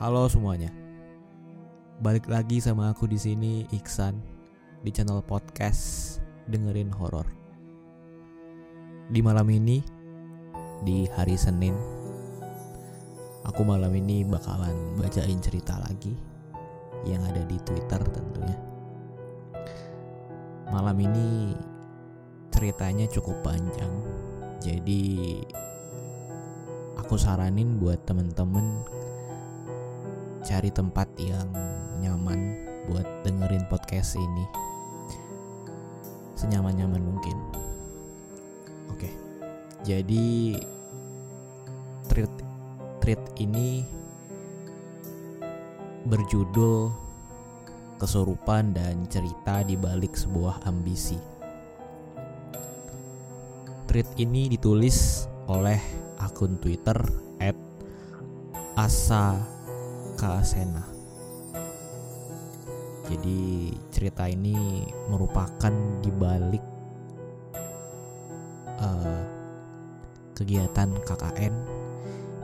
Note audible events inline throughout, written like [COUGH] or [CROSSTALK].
Halo semuanya. Balik lagi sama aku di sini Iksan di channel podcast dengerin horor. Di malam ini di hari Senin aku malam ini bakalan bacain cerita lagi yang ada di Twitter tentunya. Malam ini ceritanya cukup panjang. Jadi aku saranin buat temen-temen cari tempat yang nyaman buat dengerin podcast ini senyaman-nyaman mungkin. Oke, jadi treat treat ini berjudul kesurupan dan cerita di balik sebuah ambisi. Treat ini ditulis oleh akun Twitter @asa Kasena. Jadi cerita ini merupakan dibalik uh, kegiatan KKN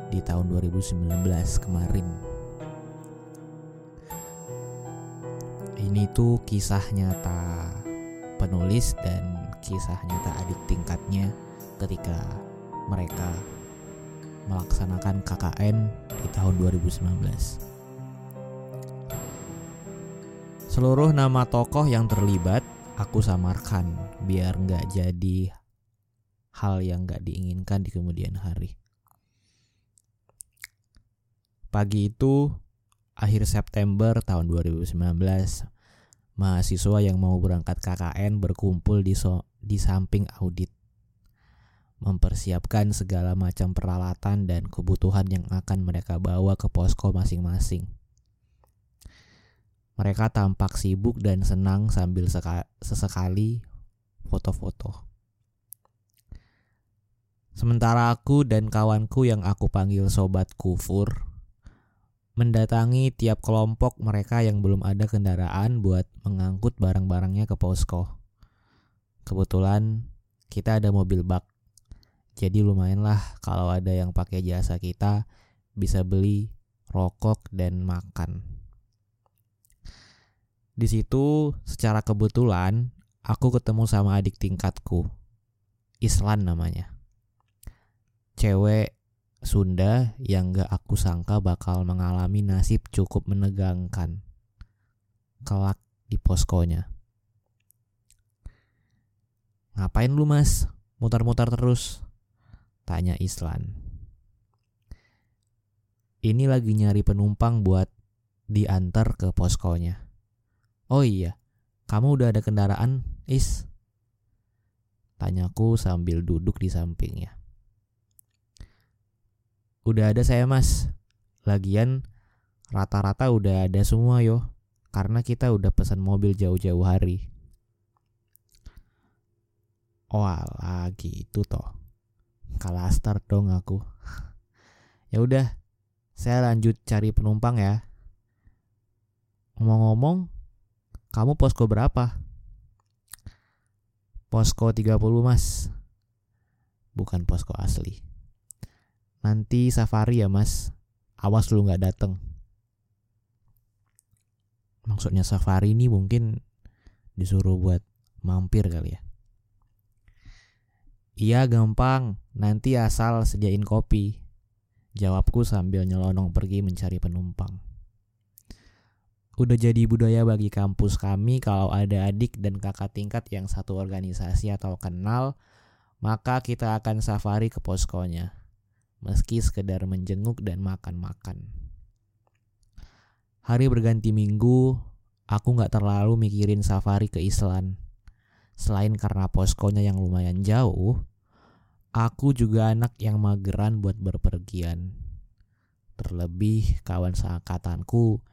di tahun 2019 kemarin. Ini tuh kisah nyata penulis dan kisah nyata adik tingkatnya ketika mereka melaksanakan KKN di tahun 2019. Seluruh nama tokoh yang terlibat aku samarkan biar nggak jadi hal yang nggak diinginkan di kemudian hari. Pagi itu, akhir September tahun 2019, mahasiswa yang mau berangkat KKN berkumpul di, so di samping audit. Mempersiapkan segala macam peralatan dan kebutuhan yang akan mereka bawa ke posko masing-masing. Mereka tampak sibuk dan senang sambil sesekali foto-foto. Sementara aku dan kawanku yang aku panggil sobat kufur mendatangi tiap kelompok mereka yang belum ada kendaraan buat mengangkut barang-barangnya ke posko. Kebetulan kita ada mobil bak. Jadi lumayanlah kalau ada yang pakai jasa kita bisa beli rokok dan makan. Di situ secara kebetulan aku ketemu sama adik tingkatku. Islan namanya. Cewek Sunda yang gak aku sangka bakal mengalami nasib cukup menegangkan. Kelak di poskonya. Ngapain lu mas? Mutar-mutar terus. Tanya Islan. Ini lagi nyari penumpang buat diantar ke poskonya. Oh iya, kamu udah ada kendaraan, Is? Tanyaku sambil duduk di sampingnya. Udah ada saya mas. Lagian rata-rata udah ada semua yo. Karena kita udah pesan mobil jauh-jauh hari. Oh lagi itu toh. Kalastar dong aku. [LAUGHS] ya udah, saya lanjut cari penumpang ya. Ngomong-ngomong, kamu posko berapa? Posko 30 mas. Bukan posko asli. Nanti safari ya mas. Awas lu gak dateng. Maksudnya safari ini mungkin Disuruh buat mampir kali ya? Iya gampang. Nanti asal sediain kopi. Jawabku sambil nyelonong pergi mencari penumpang udah jadi budaya bagi kampus kami kalau ada adik dan kakak tingkat yang satu organisasi atau kenal, maka kita akan safari ke poskonya. Meski sekedar menjenguk dan makan-makan. Hari berganti minggu, aku gak terlalu mikirin safari ke Islan. Selain karena poskonya yang lumayan jauh, aku juga anak yang mageran buat berpergian. Terlebih kawan seangkatanku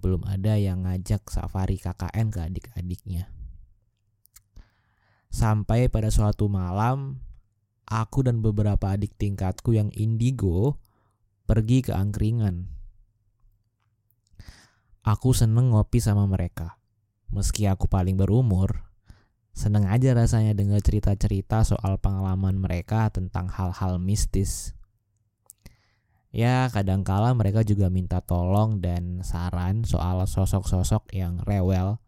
belum ada yang ngajak safari KKN ke adik-adiknya. Sampai pada suatu malam, aku dan beberapa adik tingkatku yang indigo pergi ke angkringan. Aku seneng ngopi sama mereka. Meski aku paling berumur, seneng aja rasanya dengar cerita-cerita soal pengalaman mereka tentang hal-hal mistis. Ya, kadangkala mereka juga minta tolong dan saran soal sosok-sosok yang rewel,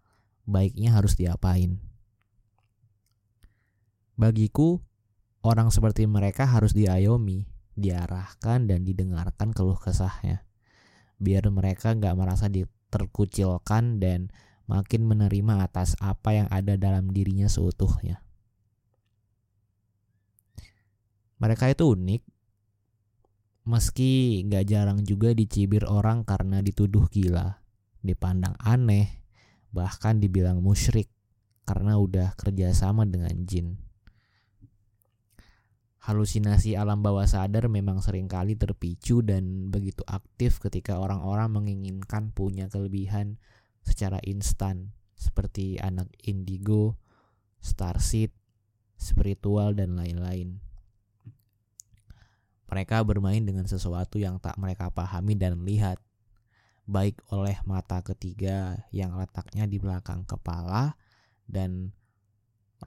baiknya harus diapain. Bagiku, orang seperti mereka harus diayomi, diarahkan dan didengarkan keluh kesahnya. Biar mereka nggak merasa terkucilkan dan makin menerima atas apa yang ada dalam dirinya seutuhnya. Mereka itu unik, meski nggak jarang juga dicibir orang karena dituduh gila, dipandang aneh, bahkan dibilang musyrik karena udah kerjasama dengan jin. Halusinasi alam bawah sadar memang sering kali terpicu dan begitu aktif ketika orang-orang menginginkan punya kelebihan secara instan seperti anak indigo, starseed, spiritual, dan lain-lain. Mereka bermain dengan sesuatu yang tak mereka pahami dan lihat, baik oleh mata ketiga yang letaknya di belakang kepala dan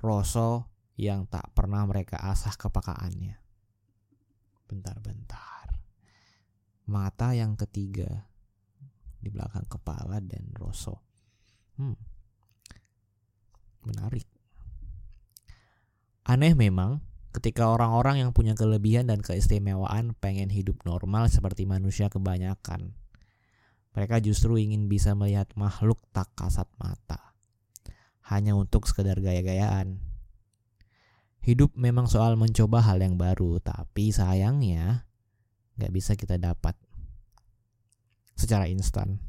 rosok yang tak pernah mereka asah kepekaannya. Bentar-bentar. Mata yang ketiga di belakang kepala dan rosok. Hmm. Menarik. Aneh memang ketika orang-orang yang punya kelebihan dan keistimewaan pengen hidup normal seperti manusia kebanyakan. Mereka justru ingin bisa melihat makhluk tak kasat mata. Hanya untuk sekedar gaya-gayaan. Hidup memang soal mencoba hal yang baru, tapi sayangnya gak bisa kita dapat secara instan.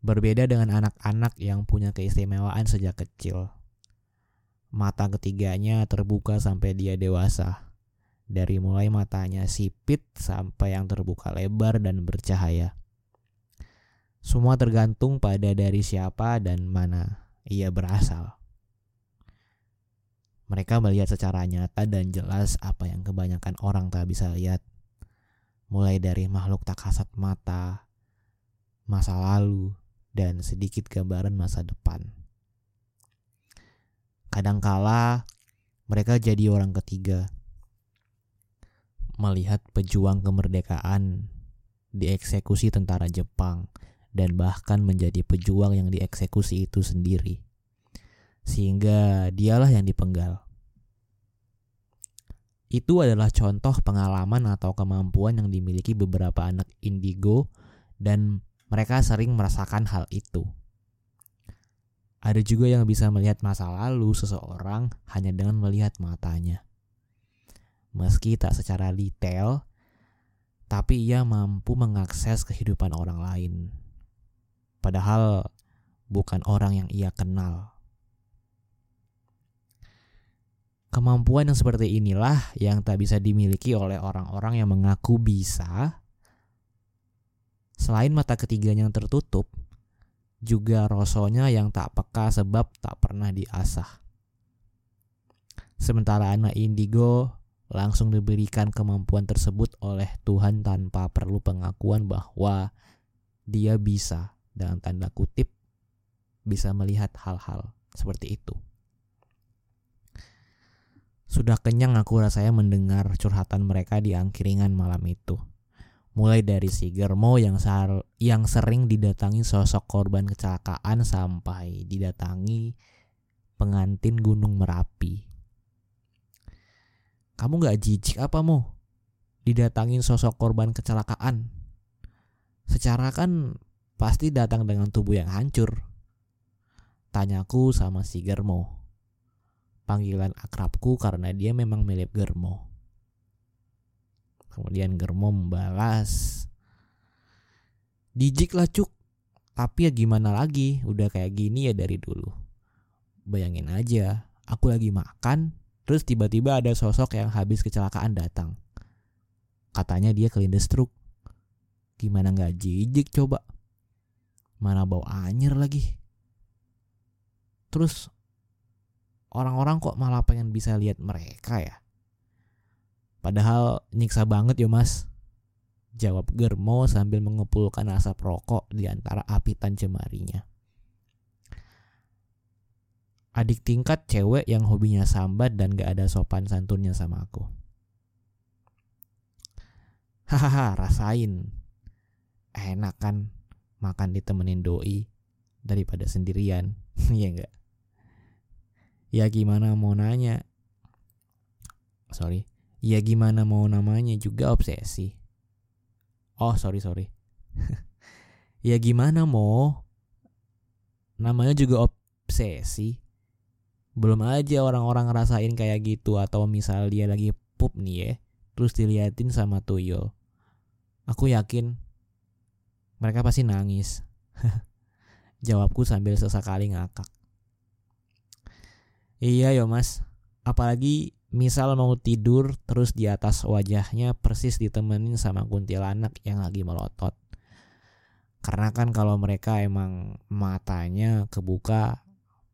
Berbeda dengan anak-anak yang punya keistimewaan sejak kecil Mata ketiganya terbuka sampai dia dewasa. Dari mulai matanya sipit sampai yang terbuka lebar dan bercahaya. Semua tergantung pada dari siapa dan mana ia berasal. Mereka melihat secara nyata dan jelas apa yang kebanyakan orang tak bisa lihat. Mulai dari makhluk tak kasat mata, masa lalu, dan sedikit gambaran masa depan. Kadangkala mereka jadi orang ketiga. Melihat pejuang kemerdekaan dieksekusi tentara Jepang dan bahkan menjadi pejuang yang dieksekusi itu sendiri. Sehingga dialah yang dipenggal. Itu adalah contoh pengalaman atau kemampuan yang dimiliki beberapa anak indigo dan mereka sering merasakan hal itu. Ada juga yang bisa melihat masa lalu seseorang hanya dengan melihat matanya. Meski tak secara detail, tapi ia mampu mengakses kehidupan orang lain. Padahal bukan orang yang ia kenal. Kemampuan yang seperti inilah yang tak bisa dimiliki oleh orang-orang yang mengaku bisa. Selain mata ketiganya yang tertutup, juga rosonya yang tak peka sebab tak pernah diasah. Sementara anak indigo langsung diberikan kemampuan tersebut oleh Tuhan tanpa perlu pengakuan bahwa dia bisa dalam tanda kutip bisa melihat hal-hal seperti itu. Sudah kenyang aku rasanya mendengar curhatan mereka di angkringan malam itu mulai dari si Germo yang sar yang sering didatangi sosok korban kecelakaan sampai didatangi pengantin Gunung Merapi. Kamu gak jijik apa mo? Didatangin sosok korban kecelakaan. Secara kan pasti datang dengan tubuh yang hancur. Tanyaku sama si Germo. Panggilan akrabku karena dia memang mirip Germo. Kemudian Germo membalas. Dijik lah cuk. Tapi ya gimana lagi, udah kayak gini ya dari dulu. Bayangin aja, aku lagi makan, terus tiba-tiba ada sosok yang habis kecelakaan datang. Katanya dia kelindes truk. Gimana nggak jijik coba? Mana bau anjir lagi. Terus orang-orang kok malah pengen bisa lihat mereka ya? Padahal nyiksa banget ya mas. Jawab Germo sambil mengepulkan asap rokok di antara apitan jemarinya. Adik tingkat cewek yang hobinya sambat dan gak ada sopan santunnya sama aku. Hahaha, rasain. Enak kan makan ditemenin doi daripada sendirian. [LAUGHS] Iya enggak? Ya gimana mau nanya? Sorry. Ya gimana mau namanya juga obsesi. Oh, sorry, sorry. [LAUGHS] ya gimana mau? Namanya juga obsesi. Belum aja orang-orang ngerasain kayak gitu atau misal dia lagi pup nih ya, terus diliatin sama tuyul. Aku yakin mereka pasti nangis. [LAUGHS] Jawabku sambil sesekali ngakak. Iya yo mas, apalagi misal mau tidur terus di atas wajahnya persis ditemenin sama kuntilanak yang lagi melotot. Karena kan kalau mereka emang matanya kebuka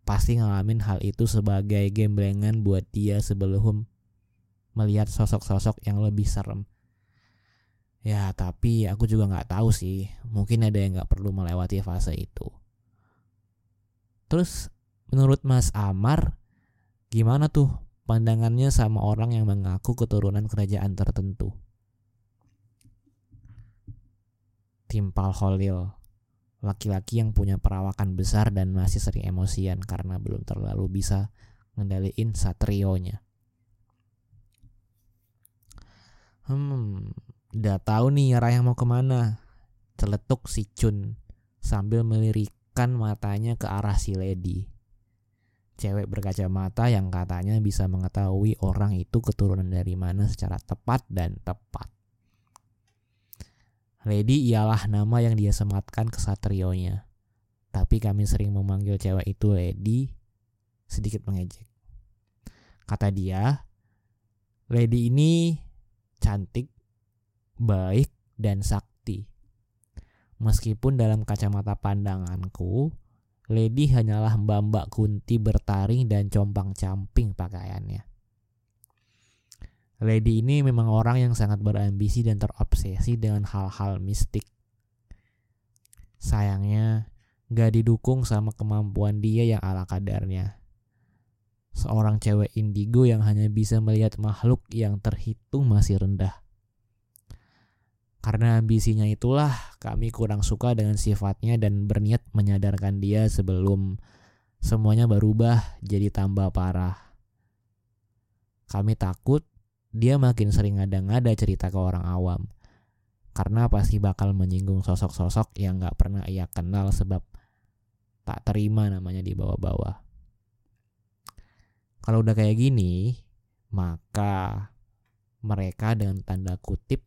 pasti ngalamin hal itu sebagai gemblengan buat dia sebelum melihat sosok-sosok yang lebih serem. Ya tapi aku juga nggak tahu sih, mungkin ada yang nggak perlu melewati fase itu. Terus menurut Mas Amar, Gimana tuh pandangannya sama orang yang mengaku keturunan kerajaan tertentu? Timpal Holil, laki-laki yang punya perawakan besar dan masih sering emosian karena belum terlalu bisa ngendaliin satrionya. Hmm, udah tahu nih arah yang mau ke mana. Celetuk si Chun sambil melirikan matanya ke arah si Lady cewek berkacamata yang katanya bisa mengetahui orang itu keturunan dari mana secara tepat dan tepat. Lady ialah nama yang dia sematkan ke satrionya. Tapi kami sering memanggil cewek itu Lady sedikit mengejek. Kata dia, Lady ini cantik, baik, dan sakti. Meskipun dalam kacamata pandanganku, Lady hanyalah mbak-mbak kunti bertaring dan compang-camping pakaiannya. Lady ini memang orang yang sangat berambisi dan terobsesi dengan hal-hal mistik. Sayangnya, gak didukung sama kemampuan dia yang ala kadarnya. Seorang cewek indigo yang hanya bisa melihat makhluk yang terhitung masih rendah. Karena ambisinya itulah kami kurang suka dengan sifatnya dan berniat menyadarkan dia sebelum semuanya berubah jadi tambah parah. Kami takut dia makin sering ngada-ngada cerita ke orang awam. Karena pasti bakal menyinggung sosok-sosok yang gak pernah ia kenal sebab tak terima namanya di bawah-bawah. Kalau udah kayak gini, maka mereka dengan tanda kutip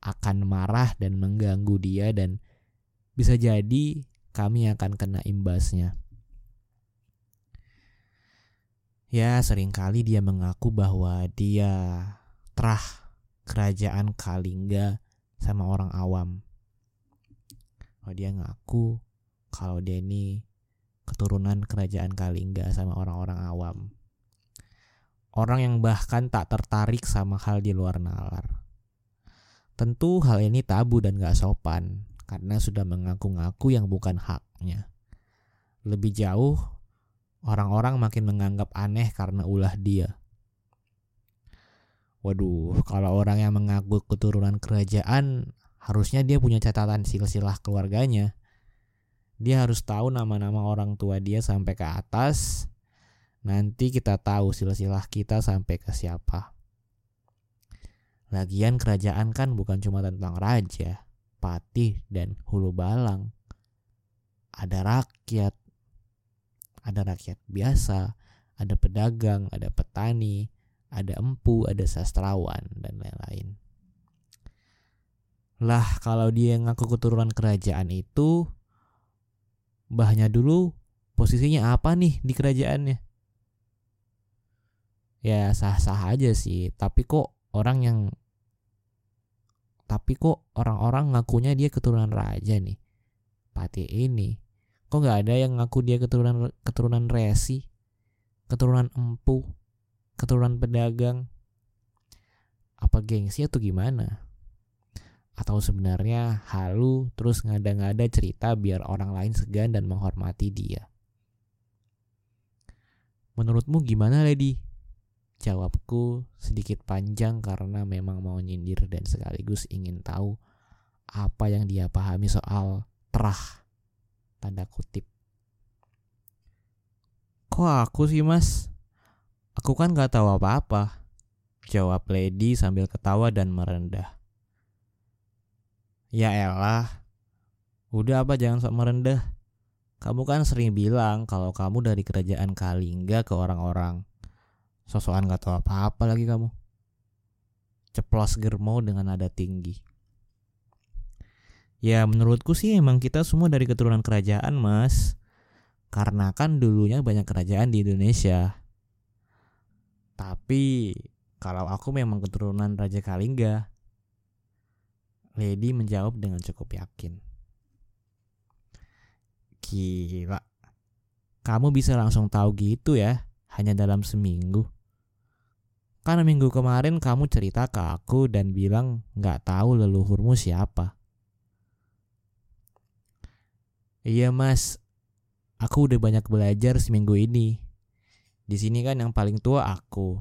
akan marah dan mengganggu dia dan bisa jadi kami akan kena imbasnya. Ya, sering kali dia mengaku bahwa dia terah kerajaan Kalingga sama orang awam. Oh, dia ngaku kalau dia ini keturunan kerajaan Kalingga sama orang-orang awam. Orang yang bahkan tak tertarik sama hal di luar nalar. Tentu hal ini tabu dan gak sopan karena sudah mengaku-ngaku yang bukan haknya. Lebih jauh, orang-orang makin menganggap aneh karena ulah dia. Waduh, kalau orang yang mengaku keturunan kerajaan, harusnya dia punya catatan silsilah keluarganya. Dia harus tahu nama-nama orang tua dia sampai ke atas. Nanti kita tahu silsilah kita sampai ke siapa. Lagian kerajaan kan bukan cuma tentang raja, patih, dan hulu balang. Ada rakyat, ada rakyat biasa, ada pedagang, ada petani, ada empu, ada sastrawan, dan lain-lain. Lah kalau dia ngaku keturunan kerajaan itu, mbahnya dulu posisinya apa nih di kerajaannya? Ya sah-sah aja sih, tapi kok orang yang tapi kok orang-orang ngakunya dia keturunan raja nih? Pati ini kok nggak ada yang ngaku dia keturunan keturunan resi? Keturunan empu? Keturunan pedagang? Apa gengsi atau gimana? Atau sebenarnya halu terus ngada-ngada cerita biar orang lain segan dan menghormati dia? Menurutmu gimana Lady Jawabku sedikit panjang karena memang mau nyindir dan sekaligus ingin tahu apa yang dia pahami soal terah tanda kutip. Kok aku sih mas? Aku kan gak tahu apa-apa. Jawab Lady sambil ketawa dan merendah. Ya elah, udah apa jangan sok merendah. Kamu kan sering bilang kalau kamu dari kerajaan Kalingga ke orang-orang. Sosokan gak tahu apa-apa lagi kamu. Ceplos germo dengan nada tinggi. Ya menurutku sih emang kita semua dari keturunan kerajaan mas. Karena kan dulunya banyak kerajaan di Indonesia. Tapi kalau aku memang keturunan Raja Kalingga. Lady menjawab dengan cukup yakin. Gila. Kamu bisa langsung tahu gitu ya, hanya dalam seminggu. Karena minggu kemarin kamu cerita ke aku dan bilang nggak tahu leluhurmu siapa. Iya mas, aku udah banyak belajar seminggu ini. Di sini kan yang paling tua aku,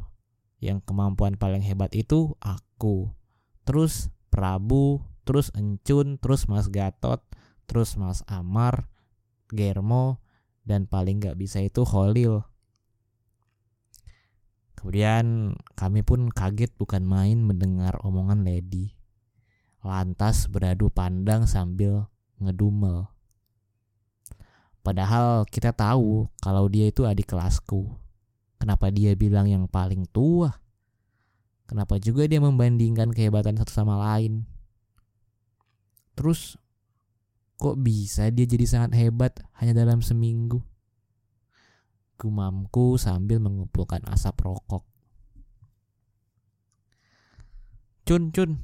yang kemampuan paling hebat itu aku. Terus Prabu, terus Encun, terus Mas Gatot, terus Mas Amar, Germo, dan paling nggak bisa itu Holil. Kemudian kami pun kaget bukan main mendengar omongan Lady. Lantas beradu pandang sambil ngedumel. Padahal kita tahu kalau dia itu adik kelasku. Kenapa dia bilang yang paling tua? Kenapa juga dia membandingkan kehebatan satu sama lain? Terus kok bisa dia jadi sangat hebat hanya dalam seminggu? Gumamku sambil mengumpulkan asap rokok. Cun, cun,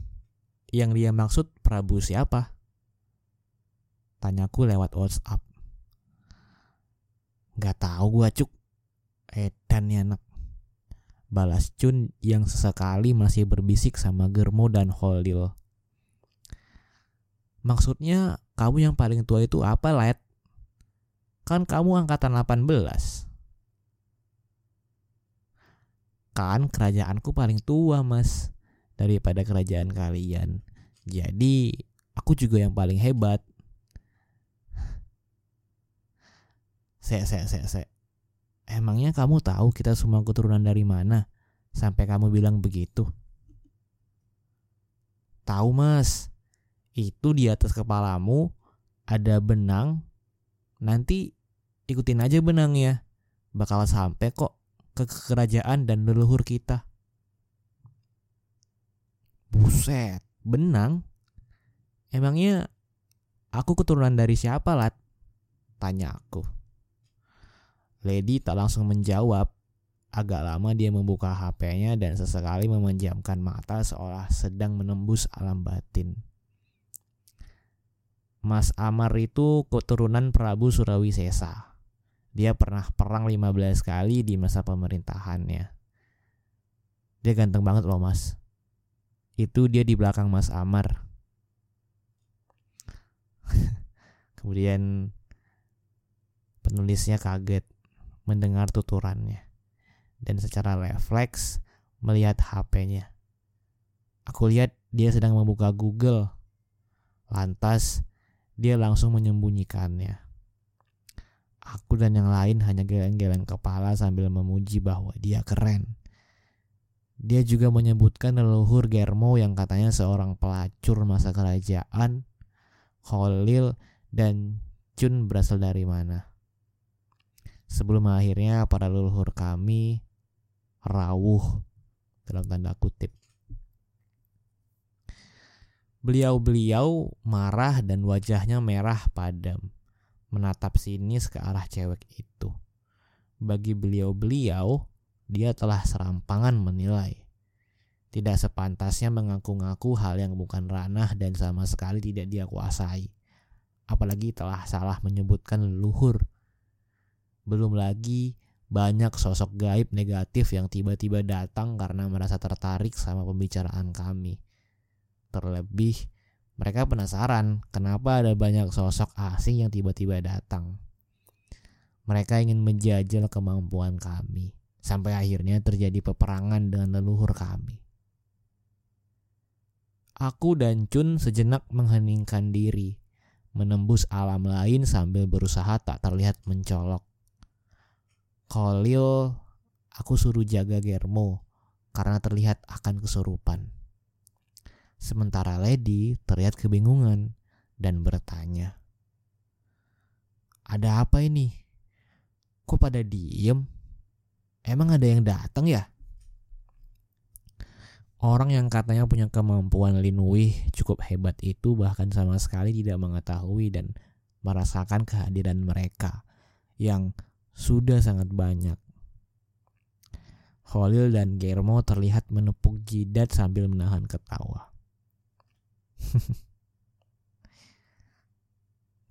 yang dia maksud Prabu siapa? Tanyaku lewat WhatsApp. Gak tahu gua cuk. Edan ya anak. Balas Cun yang sesekali masih berbisik sama Germo dan Holil. Maksudnya kamu yang paling tua itu apa, Let? Kan kamu angkatan 18. Kan kerajaanku paling tua mas daripada kerajaan kalian. Jadi aku juga yang paling hebat. Se se se se emangnya kamu tahu kita semua keturunan dari mana? Sampai kamu bilang begitu? Tahu mas. Itu di atas kepalamu ada benang. Nanti ikutin aja benangnya. Bakal sampai kok ke kerajaan dan leluhur kita. Buset, benang? Emangnya aku keturunan dari siapa, Lat? Tanya aku. Lady tak langsung menjawab. Agak lama dia membuka HP-nya dan sesekali memejamkan mata seolah sedang menembus alam batin. Mas Amar itu keturunan Prabu Surawi Sesa. Dia pernah perang 15 kali di masa pemerintahannya. Dia ganteng banget loh mas. Itu dia di belakang Mas Amar. [LAUGHS] Kemudian penulisnya kaget mendengar tuturannya. Dan secara refleks melihat HP-nya. Aku lihat dia sedang membuka Google. Lantas dia langsung menyembunyikannya. Aku dan yang lain hanya geleng-geleng kepala sambil memuji bahwa dia keren. Dia juga menyebutkan leluhur Germo yang katanya seorang pelacur masa kerajaan, Khalil, dan Chun berasal dari mana. Sebelum akhirnya para leluhur kami rawuh dalam tanda kutip. Beliau-beliau marah dan wajahnya merah padam menatap sinis ke arah cewek itu. Bagi beliau-beliau, dia telah serampangan menilai. Tidak sepantasnya mengaku-ngaku hal yang bukan ranah dan sama sekali tidak dia kuasai. Apalagi telah salah menyebutkan leluhur. Belum lagi banyak sosok gaib negatif yang tiba-tiba datang karena merasa tertarik sama pembicaraan kami. Terlebih mereka penasaran kenapa ada banyak sosok asing yang tiba-tiba datang. Mereka ingin menjajal kemampuan kami. Sampai akhirnya terjadi peperangan dengan leluhur kami. Aku dan Chun sejenak mengheningkan diri, menembus alam lain sambil berusaha tak terlihat mencolok. Kolil, aku suruh jaga Germo karena terlihat akan kesurupan. Sementara Lady terlihat kebingungan dan bertanya, "Ada apa ini? Kok pada diem? Emang ada yang datang ya?" Orang yang katanya punya kemampuan linui cukup hebat itu bahkan sama sekali tidak mengetahui dan merasakan kehadiran mereka yang sudah sangat banyak. Khalil dan Germo terlihat menepuk jidat sambil menahan ketawa. [LAUGHS]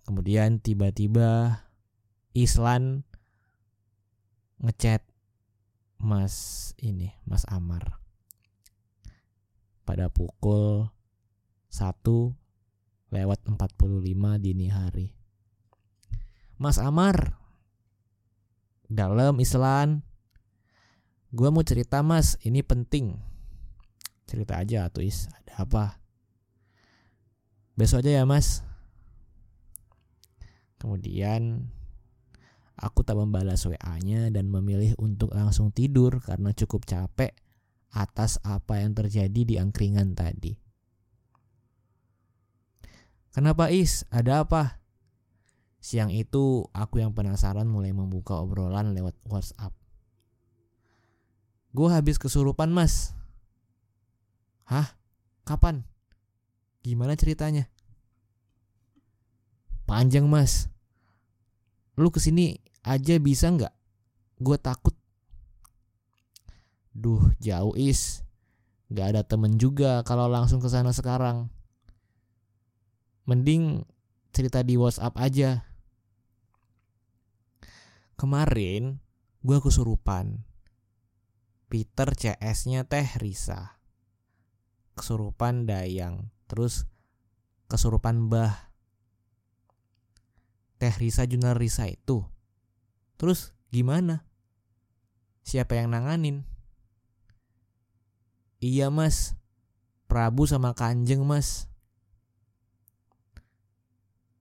Kemudian tiba-tiba Islan ngechat Mas ini, Mas Amar pada pukul 1 lewat 45 dini hari. Mas Amar, dalam Islam, gue mau cerita mas, ini penting. Cerita aja tuh is, ada apa? Besok aja ya mas. Kemudian aku tak membalas WA-nya dan memilih untuk langsung tidur karena cukup capek atas apa yang terjadi di angkringan tadi. Kenapa Is? Ada apa? Siang itu aku yang penasaran mulai membuka obrolan lewat WhatsApp. Gue habis kesurupan mas. Hah? Kapan? Gimana ceritanya? Panjang mas. Lu ke sini aja bisa nggak? Gue takut Duh, jauh is. Gak ada temen juga kalau langsung ke sana sekarang. Mending cerita di WhatsApp aja. Kemarin gue kesurupan. Peter CS-nya teh Risa. Kesurupan Dayang. Terus kesurupan Bah. Teh Risa Junar Risa itu. Terus gimana? Siapa yang nanganin? Iya mas Prabu sama Kanjeng mas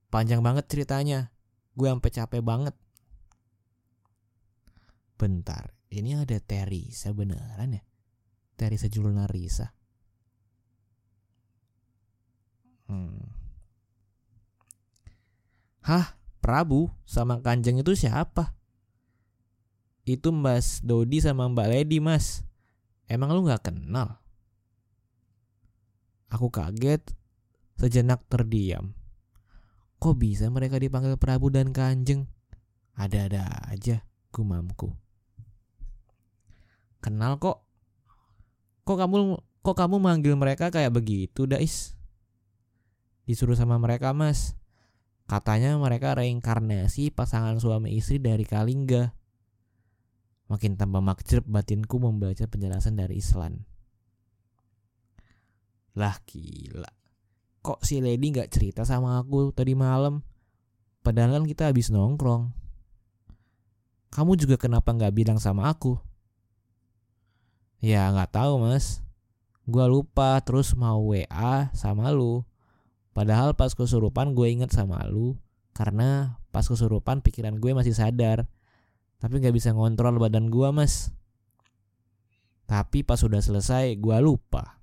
Panjang banget ceritanya Gue sampai capek banget Bentar Ini ada Teresa beneran ya Teresa Julunarisa hmm. Hah Prabu sama Kanjeng itu siapa? Itu Mbak Dodi sama Mbak Lady mas Emang lu gak kenal? Aku kaget, sejenak terdiam. Kok bisa mereka dipanggil Prabu dan Kanjeng? Ada-ada aja, gumamku. Kenal kok. Kok kamu kok kamu manggil mereka kayak begitu, Dais? Disuruh sama mereka, Mas. Katanya mereka reinkarnasi pasangan suami istri dari Kalingga. Makin tambah makjub batinku membaca penjelasan dari Islan. Lah gila. Kok si Lady gak cerita sama aku tadi malam? Padahal kan kita habis nongkrong. Kamu juga kenapa gak bilang sama aku? Ya gak tahu mas. Gua lupa terus mau WA sama lu. Padahal pas kesurupan gue inget sama lu. Karena pas kesurupan pikiran gue masih sadar. Tapi nggak bisa ngontrol badan gua mas. Tapi pas sudah selesai gua lupa.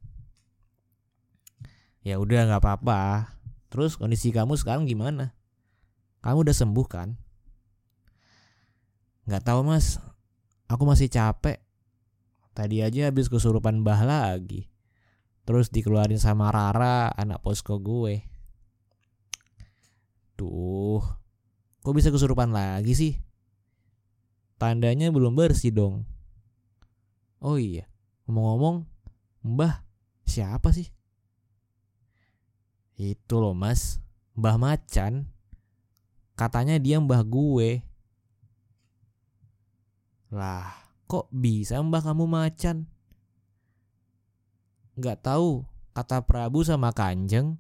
Ya udah nggak apa-apa. Terus kondisi kamu sekarang gimana? Kamu udah sembuh kan? Nggak tahu mas. Aku masih capek. Tadi aja habis kesurupan bah lagi terus dikeluarin sama Rara anak posko gue Duh, kok bisa kesurupan lagi sih? Tandanya belum bersih dong. Oh iya, ngomong-ngomong, Mbah siapa sih? Itu loh mas, Mbah Macan. Katanya dia mbah gue. Lah, kok bisa mbah kamu macan? Gak tahu, kata Prabu sama Kanjeng,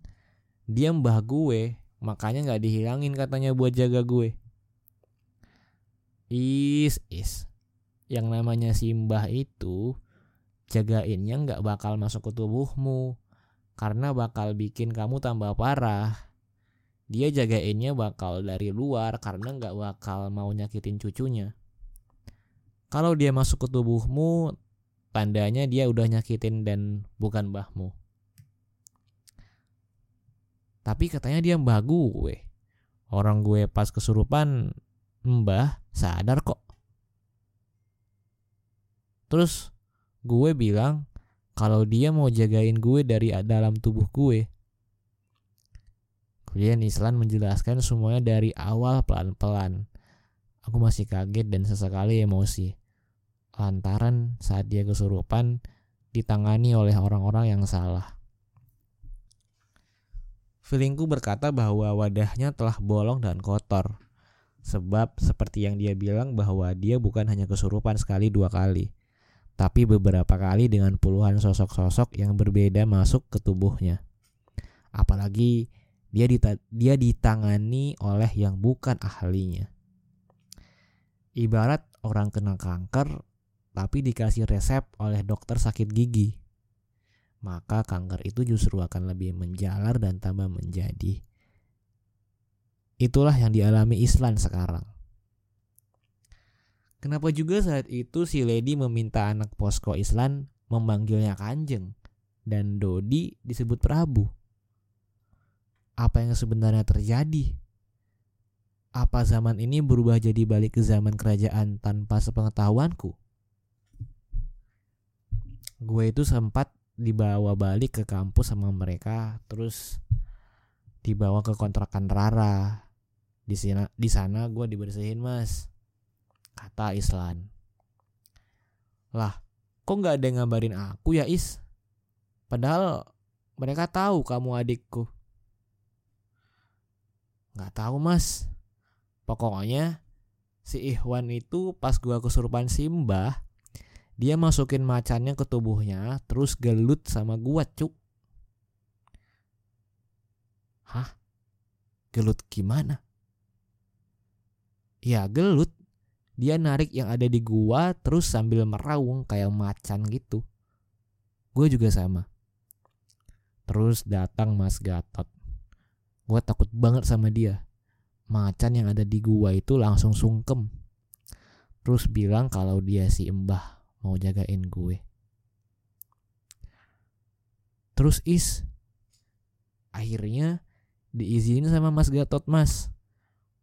dia mbah gue, makanya gak dihilangin katanya buat jaga gue. Is, is. yang namanya simbah itu jagainnya nggak bakal masuk ke tubuhmu karena bakal bikin kamu tambah parah. Dia jagainnya bakal dari luar karena nggak bakal mau nyakitin cucunya. Kalau dia masuk ke tubuhmu, tandanya dia udah nyakitin dan bukan mbahmu. Tapi katanya dia mbah gue. Orang gue pas kesurupan, mbah sadar kok. Terus gue bilang kalau dia mau jagain gue dari dalam tubuh gue. Kemudian Islan menjelaskan semuanya dari awal pelan-pelan. Aku masih kaget dan sesekali emosi. Lantaran saat dia kesurupan ditangani oleh orang-orang yang salah. Feelingku berkata bahwa wadahnya telah bolong dan kotor. Sebab seperti yang dia bilang bahwa dia bukan hanya kesurupan sekali dua kali tapi beberapa kali dengan puluhan sosok-sosok yang berbeda masuk ke tubuhnya. Apalagi dia dita dia ditangani oleh yang bukan ahlinya. Ibarat orang kena kanker tapi dikasih resep oleh dokter sakit gigi. Maka kanker itu justru akan lebih menjalar dan tambah menjadi. Itulah yang dialami Islan sekarang. Kenapa juga saat itu si Lady meminta anak posko Islan memanggilnya Kanjeng dan Dodi disebut Prabu? Apa yang sebenarnya terjadi? Apa zaman ini berubah jadi balik ke zaman kerajaan tanpa sepengetahuanku? Gue itu sempat dibawa balik ke kampus sama mereka, terus dibawa ke kontrakan Rara. Di sana, di sana gue dibersihin mas kata Islan. Lah, kok nggak ada yang ngabarin aku ya Is? Padahal mereka tahu kamu adikku. Nggak tahu mas. Pokoknya si Ikhwan itu pas gua kesurupan Simbah, dia masukin macannya ke tubuhnya terus gelut sama gua cuk. Hah? Gelut gimana? Ya gelut dia narik yang ada di gua terus sambil meraung kayak macan gitu. Gue juga sama. Terus datang Mas Gatot. Gue takut banget sama dia. Macan yang ada di gua itu langsung sungkem. Terus bilang kalau dia si Embah mau jagain gue. Terus is akhirnya diizinin sama Mas Gatot Mas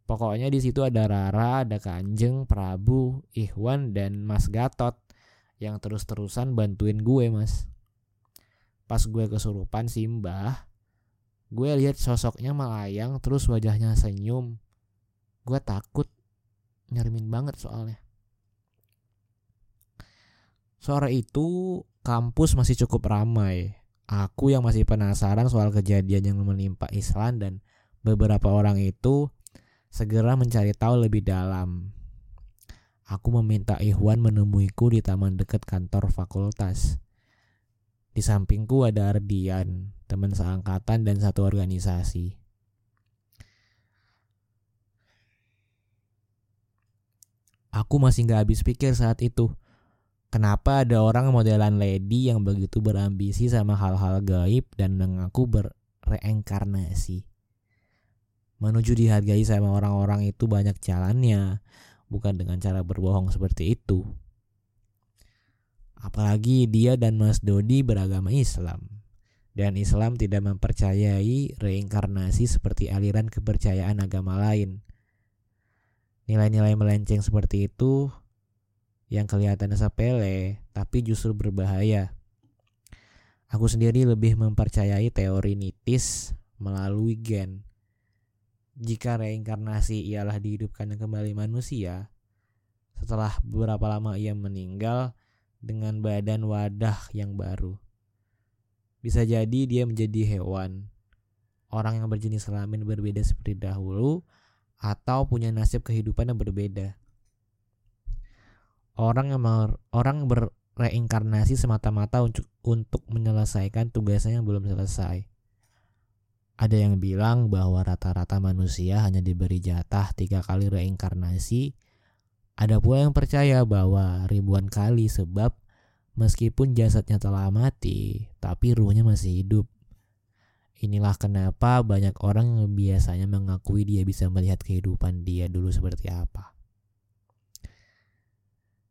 Pokoknya di situ ada Rara, ada Kanjeng, Prabu, Ikhwan, dan Mas Gatot yang terus-terusan bantuin gue mas. Pas gue kesurupan Simbah, gue lihat sosoknya melayang terus wajahnya senyum. Gue takut, nyerimin banget soalnya. Sore itu kampus masih cukup ramai. Aku yang masih penasaran soal kejadian yang menimpa Islan dan beberapa orang itu segera mencari tahu lebih dalam. Aku meminta Ikhwan menemuiku di taman dekat kantor fakultas. Di sampingku ada Ardian, teman seangkatan dan satu organisasi. Aku masih gak habis pikir saat itu. Kenapa ada orang modelan lady yang begitu berambisi sama hal-hal gaib dan mengaku berreinkarnasi? menuju dihargai sama orang-orang itu banyak jalannya, bukan dengan cara berbohong seperti itu. Apalagi dia dan Mas Dodi beragama Islam. Dan Islam tidak mempercayai reinkarnasi seperti aliran kepercayaan agama lain. Nilai-nilai melenceng seperti itu yang kelihatan sepele tapi justru berbahaya. Aku sendiri lebih mempercayai teori nitis melalui gen jika reinkarnasi ialah dihidupkan kembali manusia, setelah beberapa lama ia meninggal dengan badan wadah yang baru. Bisa jadi dia menjadi hewan, orang yang berjenis kelamin berbeda seperti dahulu, atau punya nasib kehidupan yang berbeda. Orang yang orang berreinkarnasi semata-mata untuk, untuk menyelesaikan tugasnya yang belum selesai. Ada yang bilang bahwa rata-rata manusia hanya diberi jatah tiga kali reinkarnasi Ada pula yang percaya bahwa ribuan kali sebab meskipun jasadnya telah mati, tapi ruhnya masih hidup. Inilah kenapa banyak orang yang biasanya mengakui dia bisa melihat kehidupan dia dulu seperti apa.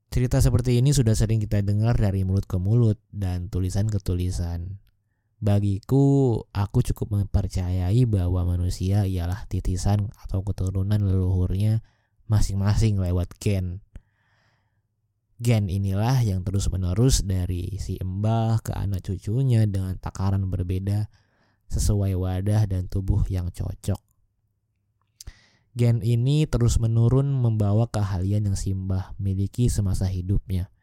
Cerita seperti ini sudah sering kita dengar dari mulut ke mulut dan tulisan ke tulisan. Bagiku, aku cukup mempercayai bahwa manusia ialah titisan atau keturunan leluhurnya masing-masing lewat gen. Gen inilah yang terus-menerus dari si embah ke anak cucunya dengan takaran berbeda sesuai wadah dan tubuh yang cocok. Gen ini terus menurun membawa keahlian yang simbah miliki semasa hidupnya.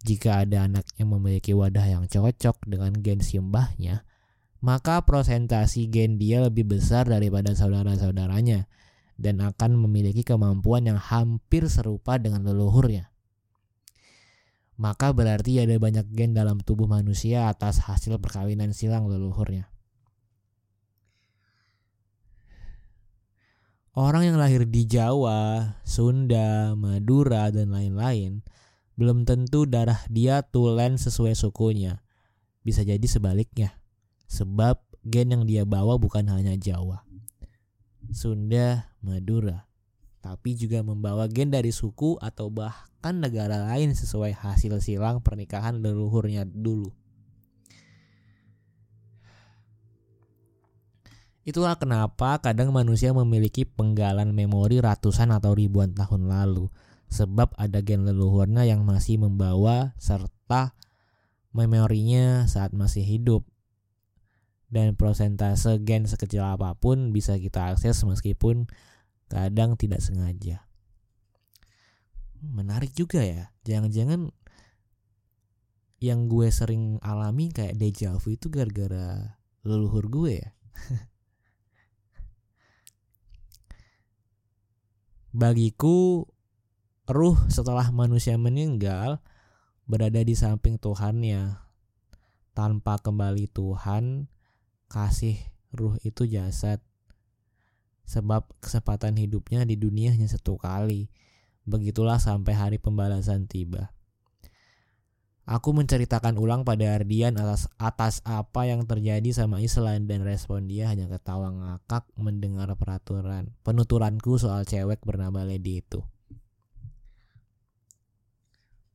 Jika ada anak yang memiliki wadah yang cocok dengan gen simbahnya, maka prosentasi gen dia lebih besar daripada saudara-saudaranya dan akan memiliki kemampuan yang hampir serupa dengan leluhurnya. Maka berarti ada banyak gen dalam tubuh manusia atas hasil perkawinan silang leluhurnya. Orang yang lahir di Jawa, Sunda, Madura, dan lain-lain belum tentu darah dia tulen sesuai sukunya. Bisa jadi sebaliknya, sebab gen yang dia bawa bukan hanya Jawa. Sunda, Madura, tapi juga membawa gen dari suku atau bahkan negara lain sesuai hasil silang pernikahan leluhurnya dulu. Itulah kenapa kadang manusia memiliki penggalan memori ratusan atau ribuan tahun lalu, sebab ada gen leluhurnya yang masih membawa serta memorinya saat masih hidup dan prosentase gen sekecil apa pun bisa kita akses meskipun kadang tidak sengaja. Menarik juga ya, jangan-jangan yang gue sering alami kayak deja vu itu gara-gara leluhur gue ya. [LAUGHS] Bagiku, ruh setelah manusia meninggal berada di samping Tuhannya. Tanpa kembali Tuhan, kasih ruh itu jasad. Sebab kesempatan hidupnya di dunia hanya satu kali. Begitulah sampai hari pembalasan tiba. Aku menceritakan ulang pada Ardian atas, atas apa yang terjadi sama Islan dan respon dia hanya ketawa ngakak mendengar peraturan penuturanku soal cewek bernama Lady itu.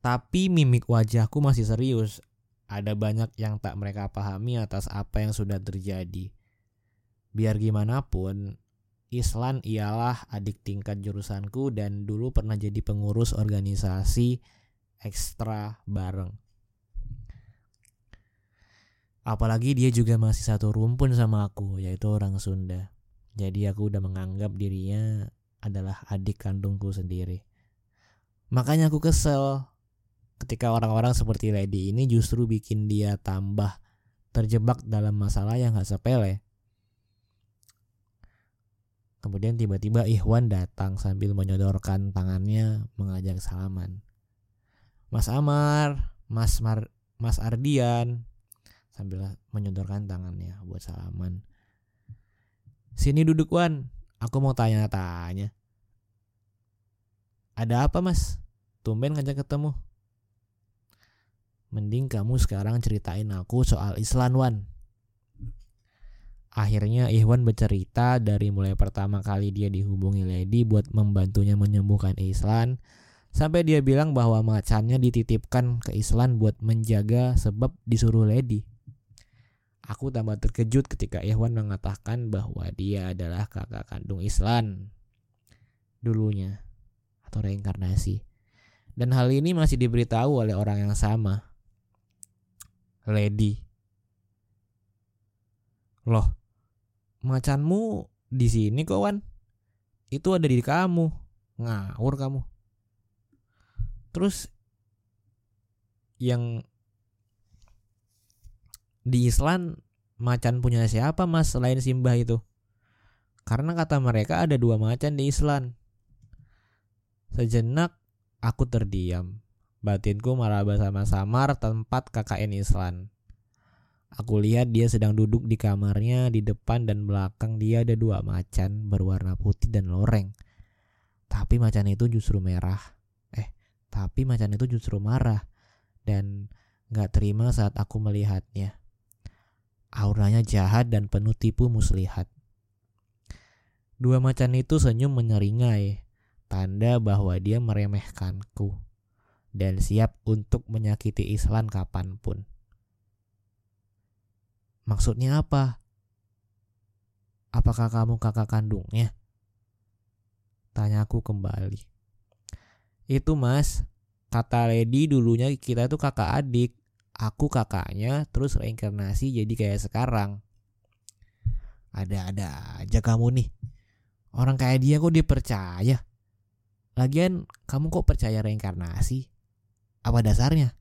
Tapi mimik wajahku masih serius ada banyak yang tak mereka pahami atas apa yang sudah terjadi. Biar gimana pun, Islan ialah adik tingkat jurusanku dan dulu pernah jadi pengurus organisasi ekstra bareng. Apalagi dia juga masih satu rumpun sama aku, yaitu orang Sunda. Jadi aku udah menganggap dirinya adalah adik kandungku sendiri. Makanya aku kesel ketika orang-orang seperti Lady ini justru bikin dia tambah terjebak dalam masalah yang gak sepele. Kemudian tiba-tiba Ikhwan datang sambil menyodorkan tangannya mengajak salaman. Mas Amar, Mas Mar, Mas Ardian sambil menyodorkan tangannya buat salaman. Sini duduk Wan, aku mau tanya-tanya. Ada apa mas? Tumben ngajak ketemu. Mending kamu sekarang ceritain aku soal Islan Wan. Akhirnya Ikhwan bercerita dari mulai pertama kali dia dihubungi Lady buat membantunya menyembuhkan Islan sampai dia bilang bahwa macannya dititipkan ke Islan buat menjaga sebab disuruh Lady. Aku tambah terkejut ketika Ikhwan mengatakan bahwa dia adalah kakak kandung Islan dulunya atau reinkarnasi. Dan hal ini masih diberitahu oleh orang yang sama, Lady. Loh, macanmu di sini kok Wan? Itu ada di kamu. Ngawur kamu. Terus yang di Islam macan punya siapa mas selain Simbah itu? Karena kata mereka ada dua macan di Islam. Sejenak aku terdiam. Batinku meraba sama samar tempat KKN Islan. Aku lihat dia sedang duduk di kamarnya, di depan dan belakang dia ada dua macan berwarna putih dan loreng. Tapi macan itu justru merah, Tapi macan itu justru marah dan gak terima saat aku melihatnya. Auranya jahat dan penuh tipu muslihat. Dua macan itu senyum menyeringai, tanda bahwa dia meremehkanku dan siap untuk menyakiti Islan kapan pun. Maksudnya apa? Apakah kamu kakak kandungnya? Tanyaku kembali. Itu mas, kata Lady dulunya kita tuh kakak adik. Aku kakaknya, terus reinkarnasi jadi kayak sekarang. Ada-ada aja kamu nih. Orang kayak dia kok dipercaya. Lagian kamu kok percaya reinkarnasi? Apa dasarnya?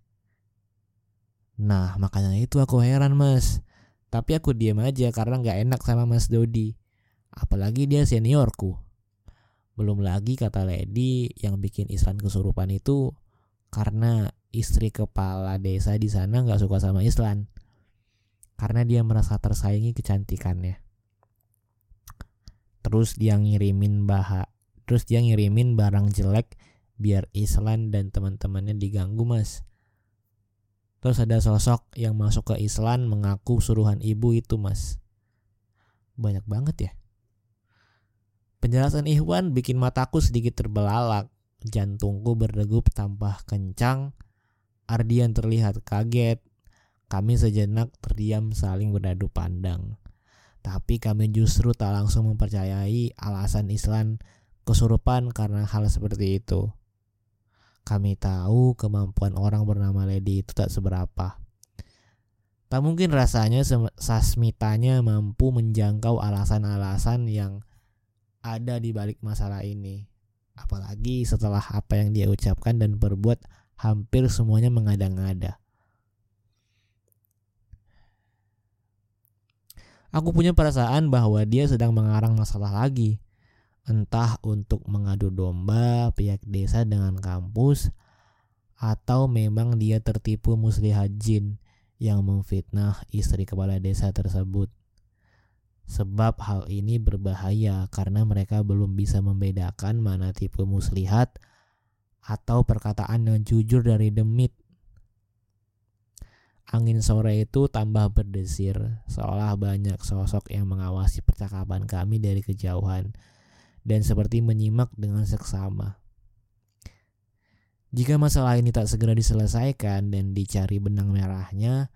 Nah makanya itu aku heran mas. Tapi aku diam aja karena gak enak sama mas Dodi. Apalagi dia seniorku. Belum lagi kata Lady yang bikin Islan kesurupan itu karena istri kepala desa di sana nggak suka sama Islan. Karena dia merasa tersaingi kecantikannya. Terus dia ngirimin baha, terus dia ngirimin barang jelek biar Islan dan teman-temannya diganggu mas. Terus ada sosok yang masuk ke Islan mengaku suruhan ibu itu mas. Banyak banget ya. Penjelasan Ikhwan bikin mataku sedikit terbelalak. Jantungku berdegup tambah kencang. Ardian terlihat kaget. Kami sejenak terdiam saling berdadu pandang. Tapi kami justru tak langsung mempercayai alasan Islam kesurupan karena hal seperti itu. Kami tahu kemampuan orang bernama Lady itu tak seberapa. Tak mungkin rasanya sasmitanya mampu menjangkau alasan-alasan yang ada di balik masalah ini. Apalagi setelah apa yang dia ucapkan dan berbuat hampir semuanya mengada-ngada. Aku punya perasaan bahwa dia sedang mengarang masalah lagi. Entah untuk mengadu domba pihak desa dengan kampus atau memang dia tertipu muslihat jin yang memfitnah istri kepala desa tersebut. Sebab hal ini berbahaya karena mereka belum bisa membedakan mana tipe muslihat atau perkataan yang jujur dari demit. Angin sore itu tambah berdesir, seolah banyak sosok yang mengawasi percakapan kami dari kejauhan dan seperti menyimak dengan seksama. Jika masalah ini tak segera diselesaikan dan dicari benang merahnya,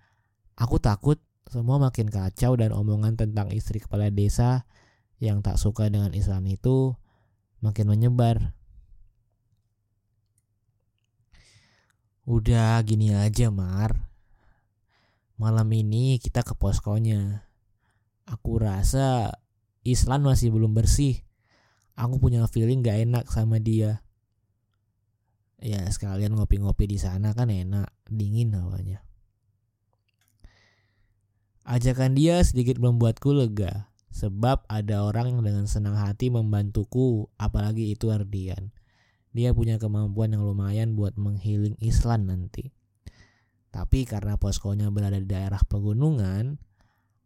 aku takut semua makin kacau dan omongan tentang istri kepala desa yang tak suka dengan Islam itu makin menyebar. Udah gini aja Mar. Malam ini kita ke poskonya. Aku rasa Islam masih belum bersih. Aku punya feeling gak enak sama dia. Ya sekalian ngopi-ngopi di sana kan enak, dingin hawanya. Ajakan dia sedikit membuatku lega, sebab ada orang yang dengan senang hati membantuku, apalagi itu Ardian. Dia punya kemampuan yang lumayan buat menghiling Islam nanti. Tapi karena poskonya berada di daerah pegunungan,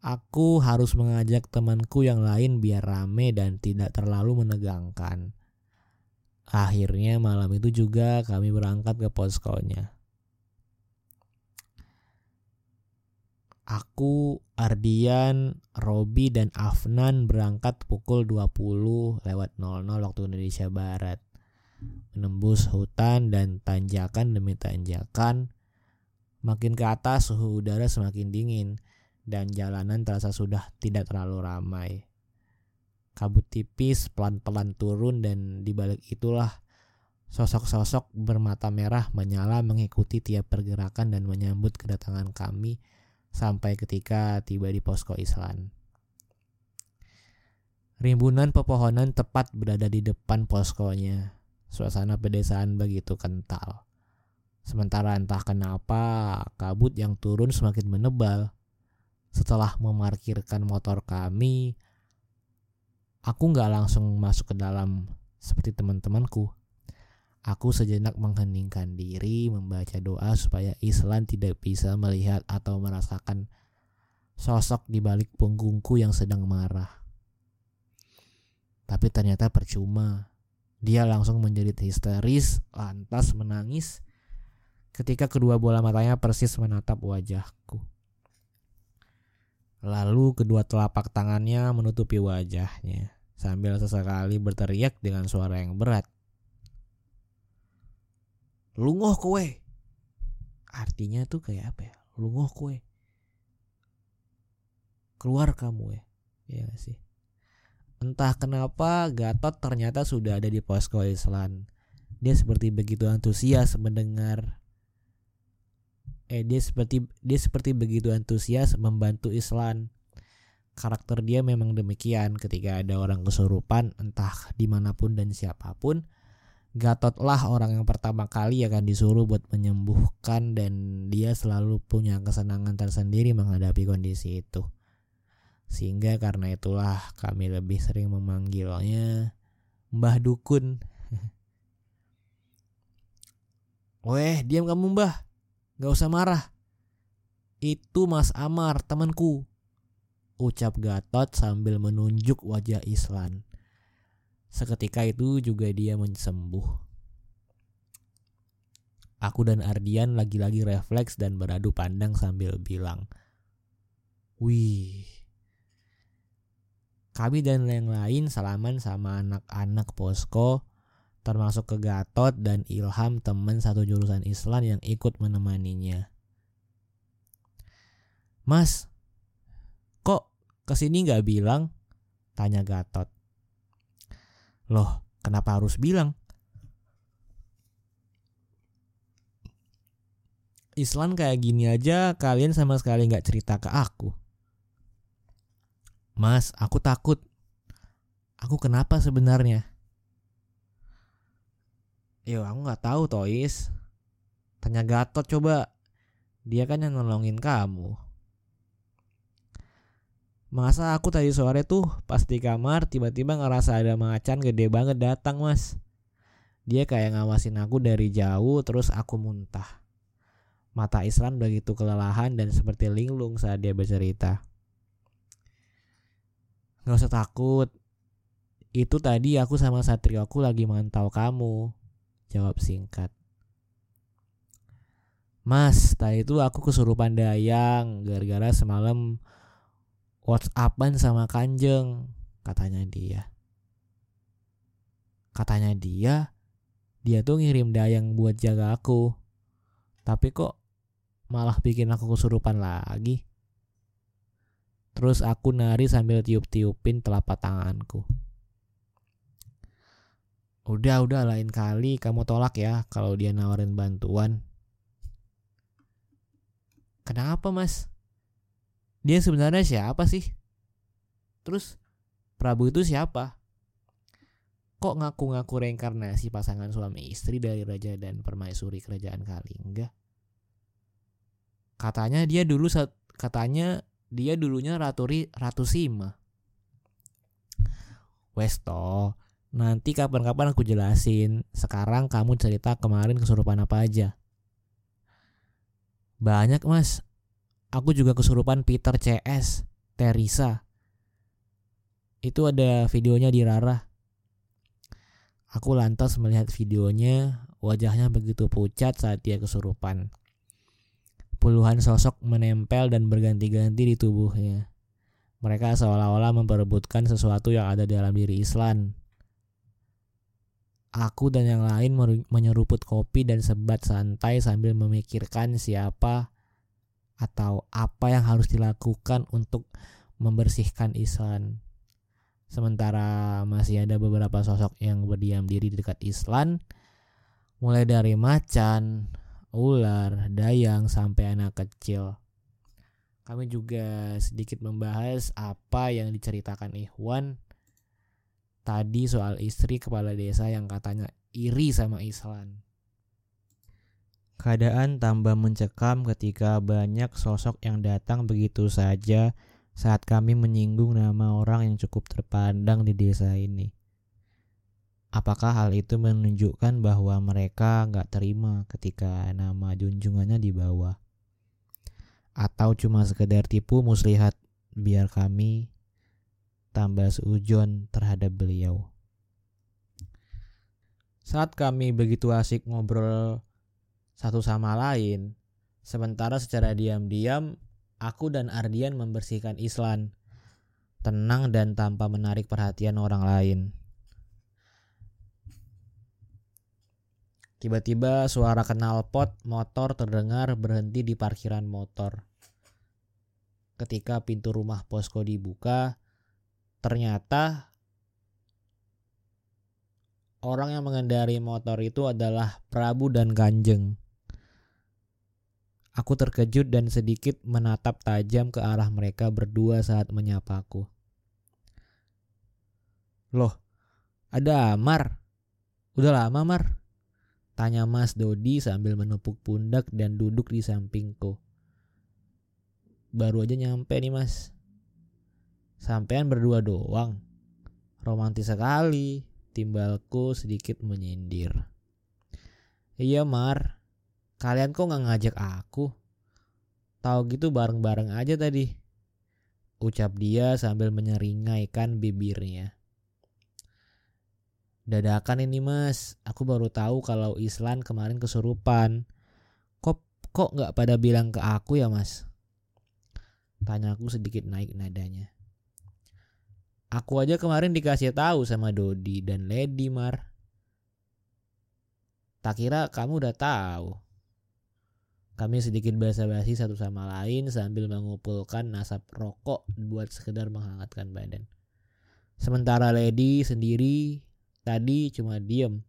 aku harus mengajak temanku yang lain biar rame dan tidak terlalu menegangkan. Akhirnya malam itu juga kami berangkat ke poskonya. Aku, Ardian, Robi dan Afnan berangkat pukul 20 lewat 00 waktu Indonesia Barat. Menembus hutan dan tanjakan demi tanjakan. Makin ke atas suhu udara semakin dingin dan jalanan terasa sudah tidak terlalu ramai. Kabut tipis pelan-pelan turun dan di balik itulah sosok-sosok bermata merah menyala mengikuti tiap pergerakan dan menyambut kedatangan kami sampai ketika tiba di posko Islam. Rimbunan pepohonan tepat berada di depan poskonya. Suasana pedesaan begitu kental. Sementara entah kenapa kabut yang turun semakin menebal. Setelah memarkirkan motor kami, aku nggak langsung masuk ke dalam seperti teman-temanku. Aku sejenak mengheningkan diri membaca doa supaya Islam tidak bisa melihat atau merasakan sosok di balik punggungku yang sedang marah. Tapi ternyata percuma. Dia langsung menjadi histeris, lantas menangis ketika kedua bola matanya persis menatap wajahku. Lalu kedua telapak tangannya menutupi wajahnya sambil sesekali berteriak dengan suara yang berat. Lungoh kue. Artinya tuh kayak apa ya? Lungoh kue. Keluar kamu ya. Iya sih. Entah kenapa Gatot ternyata sudah ada di posko Islam. Dia seperti begitu antusias mendengar eh dia seperti dia seperti begitu antusias membantu Islam. Karakter dia memang demikian ketika ada orang kesurupan entah di mana pun dan siapa pun. Gatot lah orang yang pertama kali akan disuruh buat menyembuhkan dan dia selalu punya kesenangan tersendiri menghadapi kondisi itu. Sehingga karena itulah kami lebih sering memanggilnya Mbah Dukun. [LAUGHS] Weh, diam kamu mbah. Gak usah marah. Itu Mas Amar, temanku. Ucap Gatot sambil menunjuk wajah Islan. Seketika itu juga dia mensembuh. Aku dan Ardian lagi-lagi refleks dan beradu pandang sambil bilang, Wih, kami dan yang lain salaman sama anak-anak posko termasuk ke Gatot dan Ilham teman satu jurusan Islam yang ikut menemaninya. Mas, kok ke sini nggak bilang? Tanya Gatot. Loh, kenapa harus bilang? Islam kayak gini aja kalian sama sekali nggak cerita ke aku. Mas, aku takut. Aku kenapa sebenarnya? Yo, aku nggak tahu, Tois. Tanya Gatot coba. Dia kan yang nolongin kamu. Masa aku tadi sore tuh pas di kamar tiba-tiba ngerasa ada macan gede banget datang mas Dia kayak ngawasin aku dari jauh terus aku muntah Mata Islam begitu kelelahan dan seperti linglung saat dia bercerita Gak usah takut. Itu tadi aku sama satrio aku lagi mantau kamu. Jawab singkat. Mas, tadi itu aku kesurupan dayang gara-gara semalam WhatsAppan sama Kanjeng, katanya dia. Katanya dia, dia tuh ngirim dayang buat jaga aku. Tapi kok malah bikin aku kesurupan lagi. Terus aku nari sambil tiup-tiupin telapak tanganku. Udah, udah lain kali kamu tolak ya kalau dia nawarin bantuan. Kenapa mas? Dia sebenarnya siapa sih? Terus Prabu itu siapa? Kok ngaku-ngaku reinkarnasi pasangan suami istri dari raja dan permaisuri kerajaan kali? Enggak. Katanya dia dulu katanya dia dulunya Ratu, Ratu Sima. Westo, nanti kapan-kapan aku jelasin. Sekarang kamu cerita kemarin kesurupan apa aja. Banyak mas. Aku juga kesurupan Peter CS, Teresa. Itu ada videonya di Rara. Aku lantas melihat videonya, wajahnya begitu pucat saat dia kesurupan. Puluhan sosok menempel dan berganti-ganti di tubuhnya. Mereka seolah-olah memperebutkan sesuatu yang ada dalam diri Islan. Aku dan yang lain menyeruput kopi dan sebat santai sambil memikirkan siapa atau apa yang harus dilakukan untuk membersihkan Islan. Sementara masih ada beberapa sosok yang berdiam diri di dekat Islan, mulai dari macan, ular, dayang, sampai anak kecil. Kami juga sedikit membahas apa yang diceritakan Ikhwan tadi soal istri kepala desa yang katanya iri sama Islan. Keadaan tambah mencekam ketika banyak sosok yang datang begitu saja saat kami menyinggung nama orang yang cukup terpandang di desa ini. Apakah hal itu menunjukkan bahwa mereka nggak terima ketika nama junjungannya dibawa? Atau cuma sekedar tipu muslihat biar kami tambah seujon terhadap beliau? Saat kami begitu asik ngobrol satu sama lain, sementara secara diam-diam aku dan Ardian membersihkan Islan, tenang dan tanpa menarik perhatian orang lain. Tiba-tiba suara knalpot motor terdengar berhenti di parkiran motor. Ketika pintu rumah posko dibuka, ternyata orang yang mengendari motor itu adalah Prabu dan Kanjeng. Aku terkejut dan sedikit menatap tajam ke arah mereka berdua saat menyapaku. Loh, ada Amar. Udah lama, Mar. Tanya Mas Dodi sambil menepuk pundak dan duduk di sampingku. Baru aja nyampe nih, Mas. Sampean berdua doang. Romantis sekali, Timbalku sedikit menyindir. Iya Mar, kalian kok nggak ngajak aku? Tahu gitu bareng-bareng aja tadi. Ucap dia sambil menyeringaikan bibirnya. Dadakan ini mas, aku baru tahu kalau Islan kemarin kesurupan. Kok kok nggak pada bilang ke aku ya mas? Tanyaku sedikit naik nadanya. Aku aja kemarin dikasih tahu sama Dodi dan Lady Mar. Tak kira kamu udah tahu. Kami sedikit basa-basi satu sama lain sambil mengumpulkan nasab rokok buat sekedar menghangatkan badan. Sementara Lady sendiri tadi cuma diem.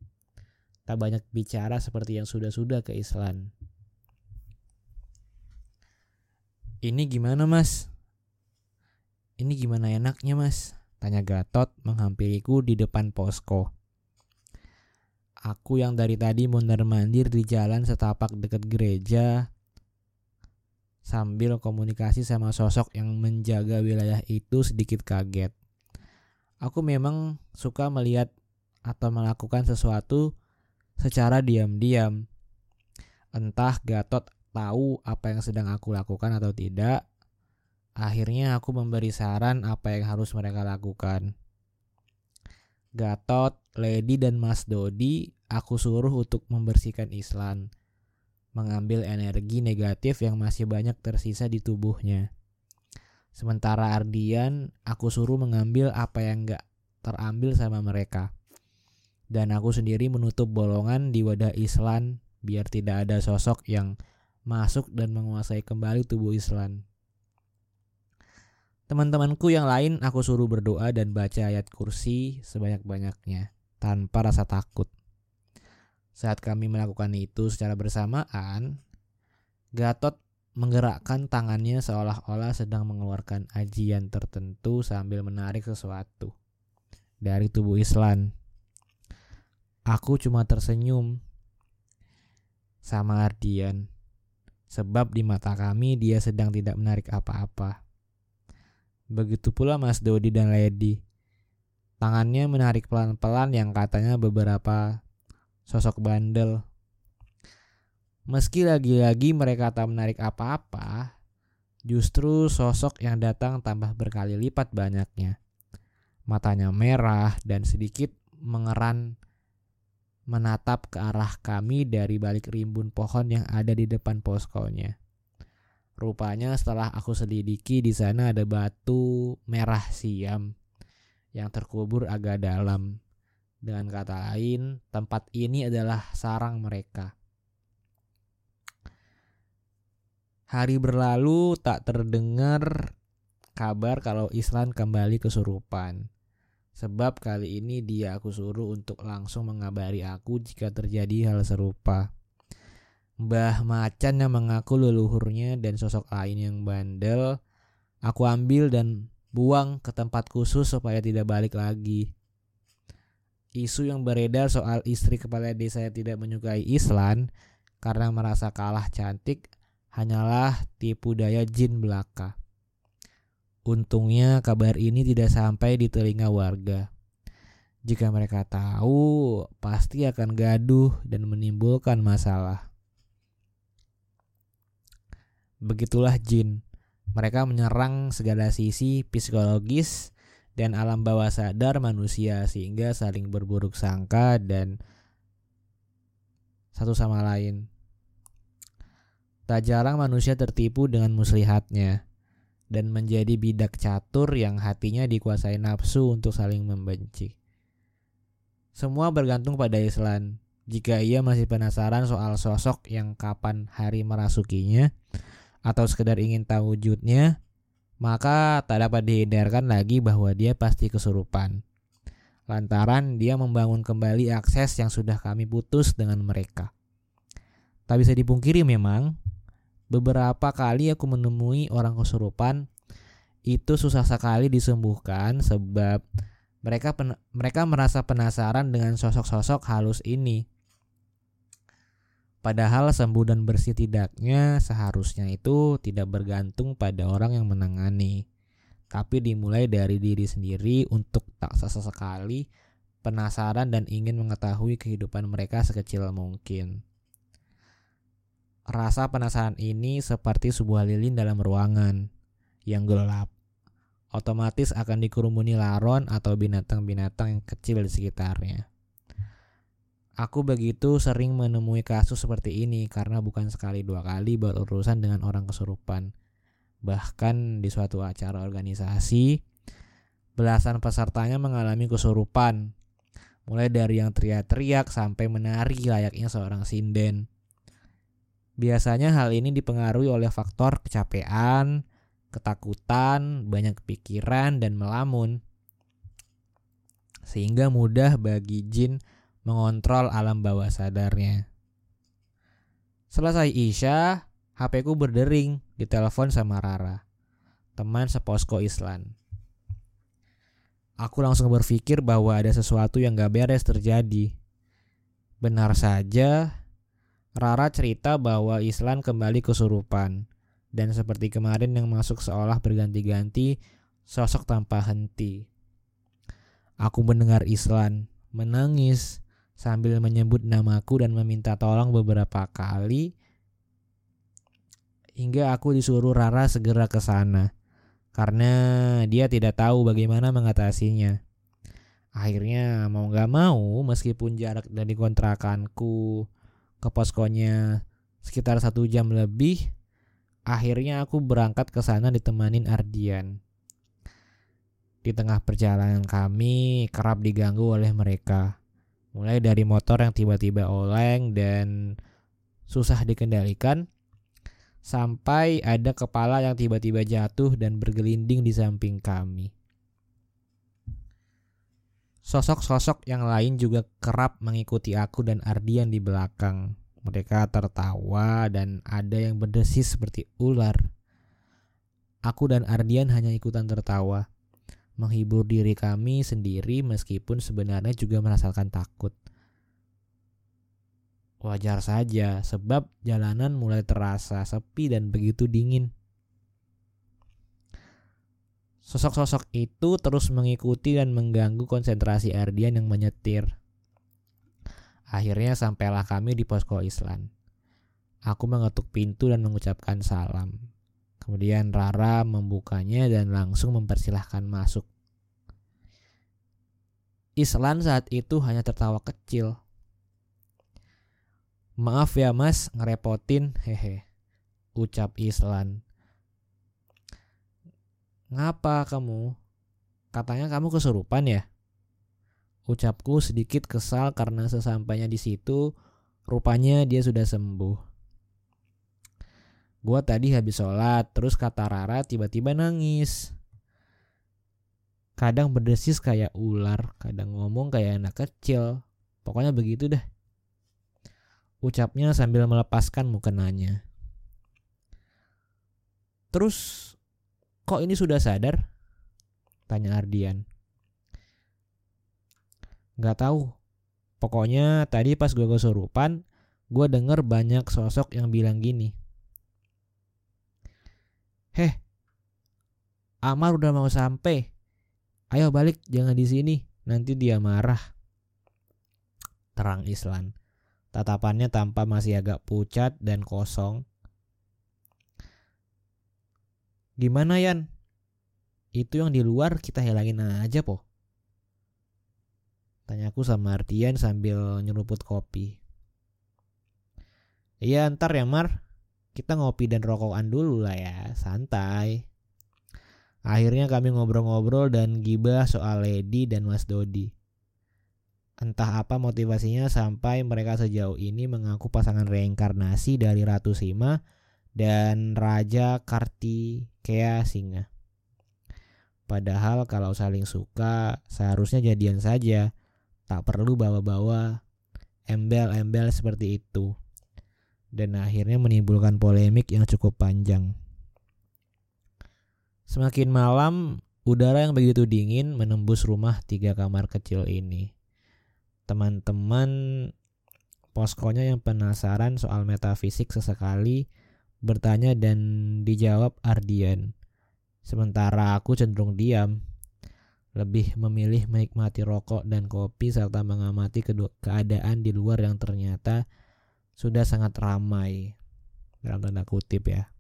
Tak banyak bicara seperti yang sudah-sudah ke Islan. Ini gimana mas? Ini gimana enaknya mas? Tanya Gatot menghampiriku di depan posko. Aku yang dari tadi mondar-mandir di jalan setapak dekat gereja sambil komunikasi sama sosok yang menjaga wilayah itu sedikit kaget. Aku memang suka melihat atau melakukan sesuatu secara diam-diam. Entah Gatot tahu apa yang sedang aku lakukan atau tidak, Akhirnya aku memberi saran apa yang harus mereka lakukan. Gatot, Lady, dan Mas Dodi aku suruh untuk membersihkan Islan, mengambil energi negatif yang masih banyak tersisa di tubuhnya. Sementara Ardian, aku suruh mengambil apa yang gak terambil sama mereka. Dan aku sendiri menutup bolongan di wadah Islan biar tidak ada sosok yang masuk dan menguasai kembali tubuh Islan. Teman-temanku yang lain aku suruh berdoa dan baca ayat kursi sebanyak-banyaknya tanpa rasa takut. Saat kami melakukan itu secara bersamaan, Gatot menggerakkan tangannya seolah-olah sedang mengeluarkan ajian tertentu sambil menarik sesuatu dari tubuh Islan. Aku cuma tersenyum sama Ardian, sebab di mata kami dia sedang tidak menarik apa-apa. Begitu pula Mas Dodi dan Lady. Tangannya menarik pelan-pelan yang katanya beberapa sosok bandel. Meski lagi-lagi mereka tak menarik apa-apa, justru sosok yang datang tambah berkali lipat banyaknya. Matanya merah dan sedikit mengeran menatap ke arah kami dari balik rimbun pohon yang ada di depan poskonya. Rupanya setelah aku selidiki di sana ada batu merah siam yang terkubur agak dalam. Dengan kata lain, tempat ini adalah sarang mereka. Hari berlalu tak terdengar kabar kalau Islan kembali kesurupan. Sebab kali ini dia aku suruh untuk langsung mengabari aku jika terjadi hal serupa. Mbah Macan yang mengaku leluhurnya dan sosok lain yang bandel, aku ambil dan buang ke tempat khusus supaya tidak balik lagi. Isu yang beredar soal istri kepala desa yang tidak menyukai Islam karena merasa kalah cantik hanyalah tipu daya jin belaka. Untungnya kabar ini tidak sampai di telinga warga. Jika mereka tahu, pasti akan gaduh dan menimbulkan masalah. Begitulah jin. Mereka menyerang segala sisi psikologis dan alam bawah sadar manusia sehingga saling berburuk sangka dan satu sama lain. Tak jarang manusia tertipu dengan muslihatnya dan menjadi bidak catur yang hatinya dikuasai nafsu untuk saling membenci. Semua bergantung pada Islam. Jika ia masih penasaran soal sosok yang kapan hari merasukinya atau sekedar ingin tahu wujudnya, maka tak dapat dihindarkan lagi bahwa dia pasti kesurupan. Lantaran dia membangun kembali akses yang sudah kami putus dengan mereka. Tak bisa dipungkiri memang, beberapa kali aku menemui orang kesurupan itu susah sekali disembuhkan sebab mereka mereka merasa penasaran dengan sosok-sosok halus ini. Padahal sembuh dan bersih tidaknya seharusnya itu tidak bergantung pada orang yang menangani, tapi dimulai dari diri sendiri untuk tak sesekali penasaran dan ingin mengetahui kehidupan mereka sekecil mungkin. Rasa penasaran ini seperti sebuah lilin dalam ruangan yang gelap. Otomatis akan dikerumuni laron atau binatang-binatang yang kecil di sekitarnya. Aku begitu sering menemui kasus seperti ini karena bukan sekali dua kali berurusan dengan orang kesurupan. Bahkan di suatu acara organisasi, belasan pesertanya mengalami kesurupan. Mulai dari yang teriak-teriak sampai menari layaknya seorang sinden. Biasanya hal ini dipengaruhi oleh faktor kecapean, ketakutan, banyak pikiran, dan melamun. Sehingga mudah bagi jin mengontrol alam bawah sadarnya. Selesai Isya, HP ku berdering, ditelepon sama Rara, teman seposko Islam. Aku langsung berpikir bahwa ada sesuatu yang gak beres terjadi. Benar saja, Rara cerita bahwa Islam kembali kesurupan, dan seperti kemarin yang masuk seolah berganti-ganti sosok tanpa henti. Aku mendengar Islam menangis sambil menyebut namaku dan meminta tolong beberapa kali hingga aku disuruh Rara segera ke sana karena dia tidak tahu bagaimana mengatasinya. Akhirnya mau gak mau meskipun jarak dari kontrakanku ke poskonya sekitar satu jam lebih, akhirnya aku berangkat ke sana ditemanin Ardian. Di tengah perjalanan kami kerap diganggu oleh mereka. Mulai dari motor yang tiba-tiba oleng dan susah dikendalikan sampai ada kepala yang tiba-tiba jatuh dan bergelinding di samping kami. Sosok-sosok yang lain juga kerap mengikuti aku dan Ardian di belakang. Mereka tertawa dan ada yang berdesis seperti ular. Aku dan Ardian hanya ikutan tertawa menghibur diri kami sendiri meskipun sebenarnya juga merasakan takut. Wajar saja, sebab jalanan mulai terasa sepi dan begitu dingin. Sosok-sosok itu terus mengikuti dan mengganggu konsentrasi Ardian yang menyetir. Akhirnya sampailah kami di posko Islam. Aku mengetuk pintu dan mengucapkan salam. Kemudian Rara membukanya dan langsung mempersilahkan masuk. Islan saat itu hanya tertawa kecil. Maaf ya mas, ngerepotin, hehe. Ucap Islan. Ngapa kamu? Katanya kamu kesurupan ya? Ucapku sedikit kesal karena sesampainya di situ, rupanya dia sudah sembuh. Gua tadi habis sholat, terus kata Rara tiba-tiba nangis. Kadang berdesis kayak ular, kadang ngomong kayak anak kecil. Pokoknya begitu dah. Ucapnya sambil melepaskan mukenanya. Terus, kok ini sudah sadar? Tanya Ardian. Gak tahu. Pokoknya tadi pas gue kesurupan, gue denger banyak sosok yang bilang gini. Heh, Amar udah mau sampai. Ayo balik, jangan di sini. Nanti dia marah. Terang Islan. Tatapannya tampak masih agak pucat dan kosong. Gimana Yan? Itu yang di luar kita hilangin aja po. Tanyaku sama Artian sambil nyeruput kopi. Iya ntar ya Mar, kita ngopi dan rokokan dulu lah ya, santai. Akhirnya kami ngobrol-ngobrol dan gibah soal Lady dan Mas Dodi. Entah apa motivasinya sampai mereka sejauh ini mengaku pasangan reinkarnasi dari Ratu Sima dan Raja Kartikeya Singa. Padahal kalau saling suka seharusnya jadian saja, tak perlu bawa-bawa embel-embel seperti itu. Dan akhirnya menimbulkan polemik yang cukup panjang. Semakin malam, udara yang begitu dingin menembus rumah tiga kamar kecil ini teman-teman poskonya yang penasaran soal metafisik sesekali bertanya dan dijawab Ardian. Sementara aku cenderung diam, lebih memilih menikmati rokok dan kopi serta mengamati keadaan di luar yang ternyata sudah sangat ramai dalam tanda kutip ya.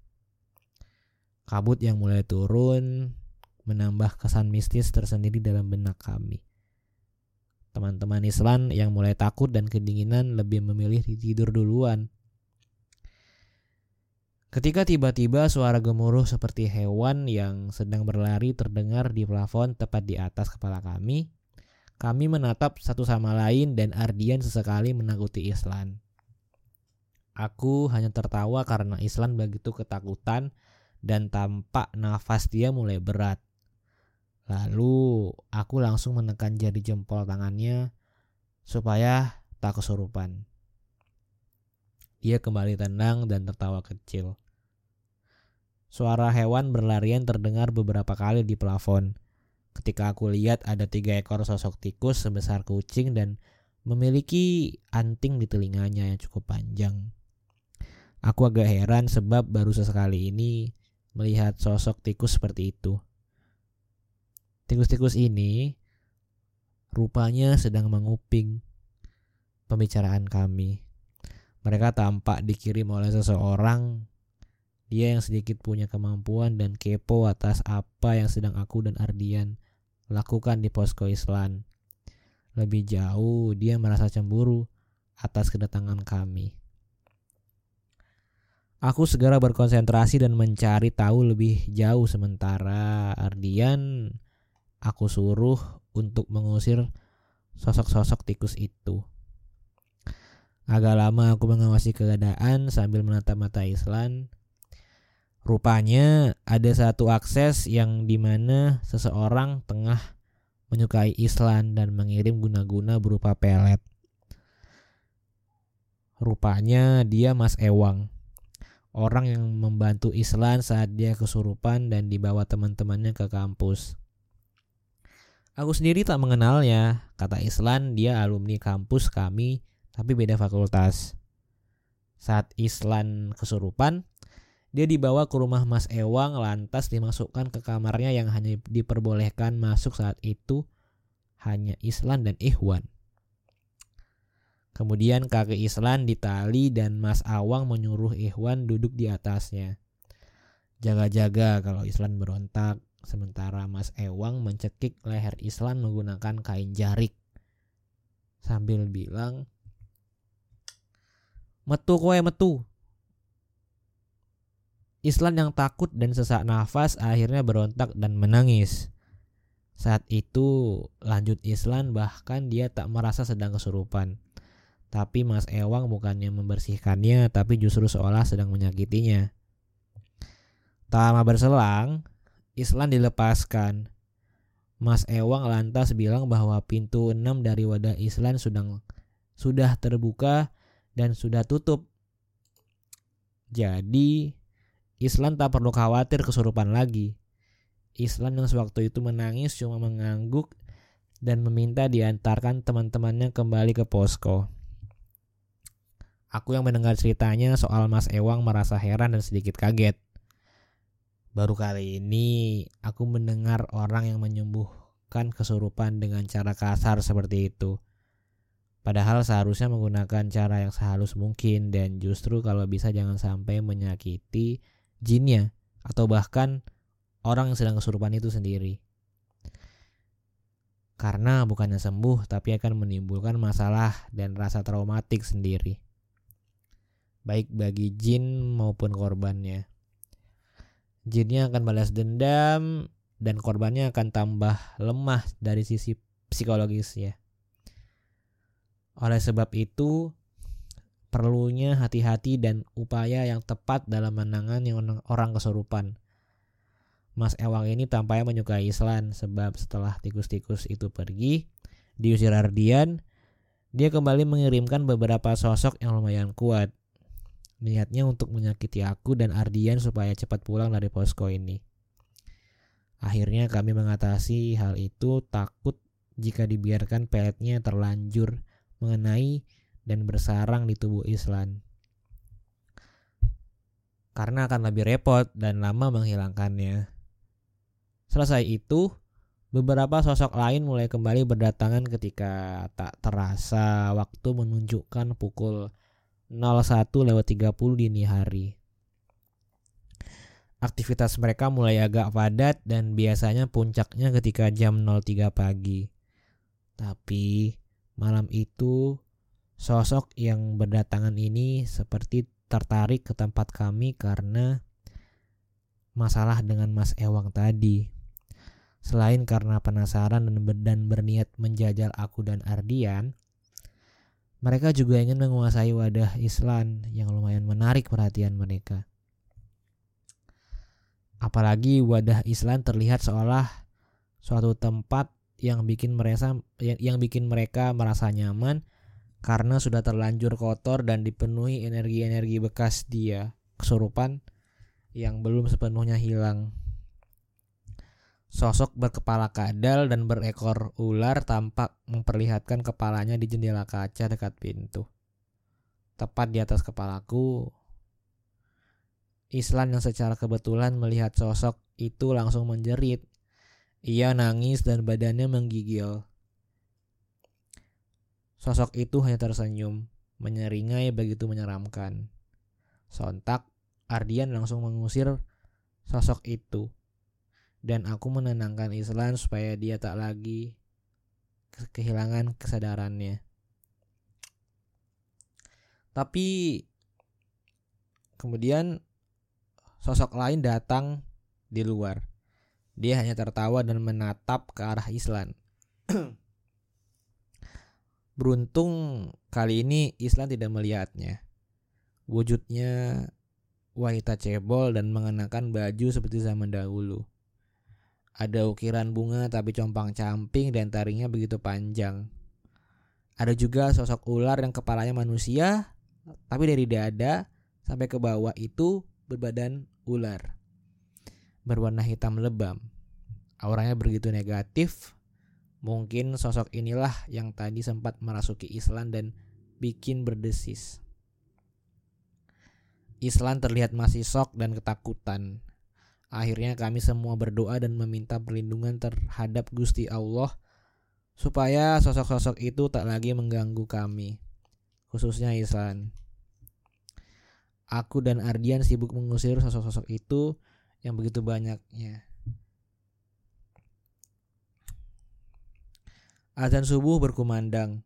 Kabut yang mulai turun menambah kesan mistis tersendiri dalam benak kami. Teman-teman Islam yang mulai takut dan kedinginan lebih memilih tidur duluan. Ketika tiba-tiba suara gemuruh seperti hewan yang sedang berlari terdengar di plafon tepat di atas kepala kami, kami menatap satu sama lain dan Ardian sesekali menakuti Islan. Aku hanya tertawa karena Islan begitu ketakutan dan tampak nafas dia mulai berat. Lalu aku langsung menekan jari jempol tangannya supaya tak kesurupan. Dia kembali tenang dan tertawa kecil. Suara hewan berlarian terdengar beberapa kali di plafon. Ketika aku lihat ada tiga ekor sosok tikus sebesar kucing dan memiliki anting di telinganya yang cukup panjang. Aku agak heran sebab baru sesekali ini melihat sosok tikus seperti itu. Tikus-tikus ini rupanya sedang menguping pembicaraan kami. Mereka tampak dikirim oleh seseorang. Dia yang sedikit punya kemampuan dan kepo atas apa yang sedang aku dan Ardian lakukan di posko Islam. Lebih jauh, dia merasa cemburu atas kedatangan kami. Aku segera berkonsentrasi dan mencari tahu lebih jauh sementara Ardian aku suruh untuk mengusir sosok-sosok tikus itu. Agak lama aku mengawasi keadaan sambil menatap mata Islan. Rupanya ada satu akses yang di mana seseorang tengah menyukai Islan dan mengirim guna-guna berupa pelet. Rupanya dia Mas Ewang, orang yang membantu Islan saat dia kesurupan dan dibawa teman-temannya ke kampus. Aku sendiri tak mengenalnya. Kata Islan, dia alumni kampus kami, tapi beda fakultas. Saat Islan kesurupan, dia dibawa ke rumah Mas Ewang lantas dimasukkan ke kamarnya yang hanya diperbolehkan masuk saat itu hanya Islan dan Ikhwan. Kemudian kakek Islan ditali dan Mas Awang menyuruh Ikhwan duduk di atasnya. Jaga-jaga kalau Islan berontak. Sementara Mas Ewang mencekik leher Islan menggunakan kain jarik. Sambil bilang, Metu kowe metu. Islan yang takut dan sesak nafas akhirnya berontak dan menangis. Saat itu lanjut Islan bahkan dia tak merasa sedang kesurupan. Tapi Mas Ewang bukannya membersihkannya tapi justru seolah sedang menyakitinya. Tak lama berselang, Islan dilepaskan. Mas Ewang lantas bilang bahwa pintu enam dari wadah Islan sudah sudah terbuka dan sudah tutup. Jadi Islan tak perlu khawatir kesurupan lagi. Islan yang sewaktu itu menangis cuma mengangguk dan meminta diantarkan teman-temannya kembali ke posko. Aku yang mendengar ceritanya soal Mas Ewang merasa heran dan sedikit kaget. Baru kali ini aku mendengar orang yang menyembuhkan kesurupan dengan cara kasar seperti itu. Padahal seharusnya menggunakan cara yang sehalus mungkin dan justru kalau bisa jangan sampai menyakiti jinnya atau bahkan orang yang sedang kesurupan itu sendiri. Karena bukannya sembuh tapi akan menimbulkan masalah dan rasa traumatik sendiri. Baik bagi jin maupun korbannya. Jinnya akan balas dendam dan korbannya akan tambah lemah dari sisi psikologis ya. Oleh sebab itu, perlunya hati-hati dan upaya yang tepat dalam menangani orang kesurupan. Mas Ewang ini tampaknya menyukai Islan sebab setelah tikus-tikus itu pergi, diusir Ardian, dia kembali mengirimkan beberapa sosok yang lumayan kuat. Niatnya untuk menyakiti aku dan Ardian supaya cepat pulang dari posko ini. Akhirnya kami mengatasi hal itu takut jika dibiarkan peletnya terlanjur mengenai dan bersarang di tubuh Islan. Karena akan lebih repot dan lama menghilangkannya. Selesai itu, beberapa sosok lain mulai kembali berdatangan ketika tak terasa waktu menunjukkan pukul 01 lewat 30 dini hari. Aktivitas mereka mulai agak padat dan biasanya puncaknya ketika jam 03 pagi. Tapi malam itu Sosok yang berdatangan ini seperti tertarik ke tempat kami karena masalah dengan Mas Ewang tadi. Selain karena penasaran dan berniat menjajal aku dan Ardian, mereka juga ingin menguasai wadah Islam yang lumayan menarik perhatian mereka. Apalagi wadah Islam terlihat seolah suatu tempat yang bikin mereka yang bikin mereka merasa nyaman karena sudah terlanjur kotor dan dipenuhi energi-energi bekas dia kesurupan yang belum sepenuhnya hilang. Sosok berkepala kadal dan berekor ular tampak memperlihatkan kepalanya di jendela kaca dekat pintu. Tepat di atas kepalaku, Islan yang secara kebetulan melihat sosok itu langsung menjerit. Ia nangis dan badannya menggigil. Sosok itu hanya tersenyum, menyeringai begitu menyeramkan. Sontak, Ardian langsung mengusir sosok itu. Dan aku menenangkan Islan supaya dia tak lagi kehilangan kesadarannya. Tapi kemudian sosok lain datang di luar. Dia hanya tertawa dan menatap ke arah Islan. [CLEARS THROAT] Beruntung kali ini Islam tidak melihatnya. Wujudnya wanita cebol dan mengenakan baju seperti zaman dahulu. Ada ukiran bunga tapi compang-camping dan taringnya begitu panjang. Ada juga sosok ular yang kepalanya manusia, tapi dari dada sampai ke bawah itu berbadan ular. Berwarna hitam lebam. Auranya begitu negatif Mungkin sosok inilah yang tadi sempat merasuki Islam dan bikin berdesis. Islam terlihat masih sok dan ketakutan. Akhirnya kami semua berdoa dan meminta perlindungan terhadap Gusti Allah supaya sosok-sosok itu tak lagi mengganggu kami, khususnya Islam. Aku dan Ardian sibuk mengusir sosok-sosok itu yang begitu banyaknya. Azan subuh berkumandang.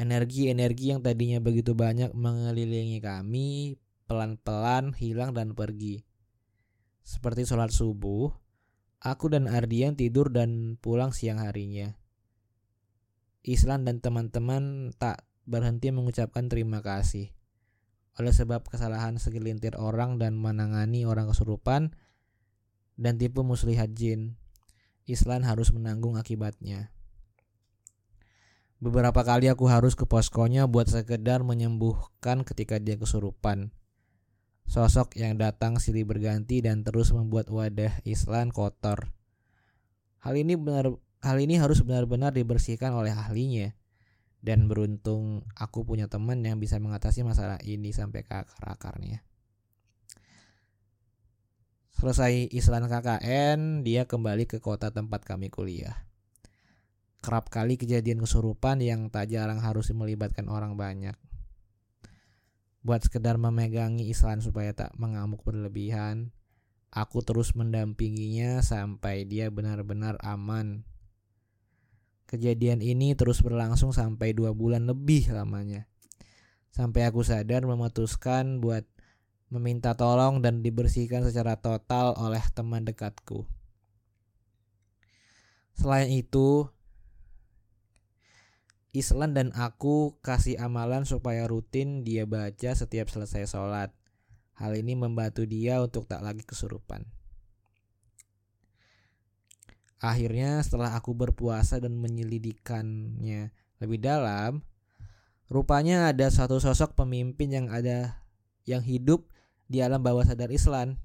Energi-energi yang tadinya begitu banyak mengelilingi kami pelan-pelan hilang dan pergi. Seperti sholat subuh, aku dan Ardian tidur dan pulang siang harinya. Islam dan teman-teman tak berhenti mengucapkan terima kasih. Oleh sebab kesalahan segelintir orang dan menangani orang kesurupan dan tipu muslihat jin, Islam harus menanggung akibatnya. Beberapa kali aku harus ke poskonya buat sekedar menyembuhkan ketika dia kesurupan. Sosok yang datang silih berganti dan terus membuat wadah Islam kotor. Hal ini benar hal ini harus benar-benar dibersihkan oleh ahlinya. Dan beruntung aku punya teman yang bisa mengatasi masalah ini sampai ke akar-akarnya. Selesai Islam KKN, dia kembali ke kota tempat kami kuliah kerap kali kejadian kesurupan yang tak jarang harus melibatkan orang banyak. Buat sekedar memegangi Islam supaya tak mengamuk berlebihan, aku terus mendampinginya sampai dia benar-benar aman. Kejadian ini terus berlangsung sampai dua bulan lebih lamanya. Sampai aku sadar memutuskan buat meminta tolong dan dibersihkan secara total oleh teman dekatku. Selain itu, Islan dan aku kasih amalan supaya rutin dia baca setiap selesai sholat. Hal ini membantu dia untuk tak lagi kesurupan. Akhirnya setelah aku berpuasa dan menyelidikannya lebih dalam, rupanya ada satu sosok pemimpin yang ada yang hidup di alam bawah sadar Islam.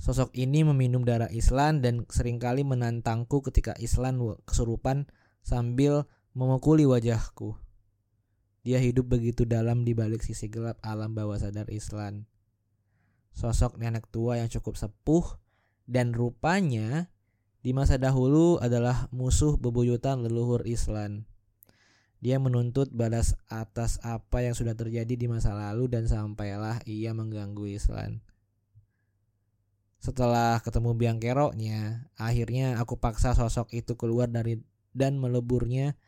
Sosok ini meminum darah Islam dan sering kali menantangku ketika Islam kesurupan sambil memukuli wajahku. Dia hidup begitu dalam di balik sisi gelap alam bawah sadar Islam. Sosok nenek tua yang cukup sepuh dan rupanya di masa dahulu adalah musuh bebuyutan leluhur Islam. Dia menuntut balas atas apa yang sudah terjadi di masa lalu dan sampailah ia mengganggu Islam. Setelah ketemu biang keroknya, akhirnya aku paksa sosok itu keluar dari dan meleburnya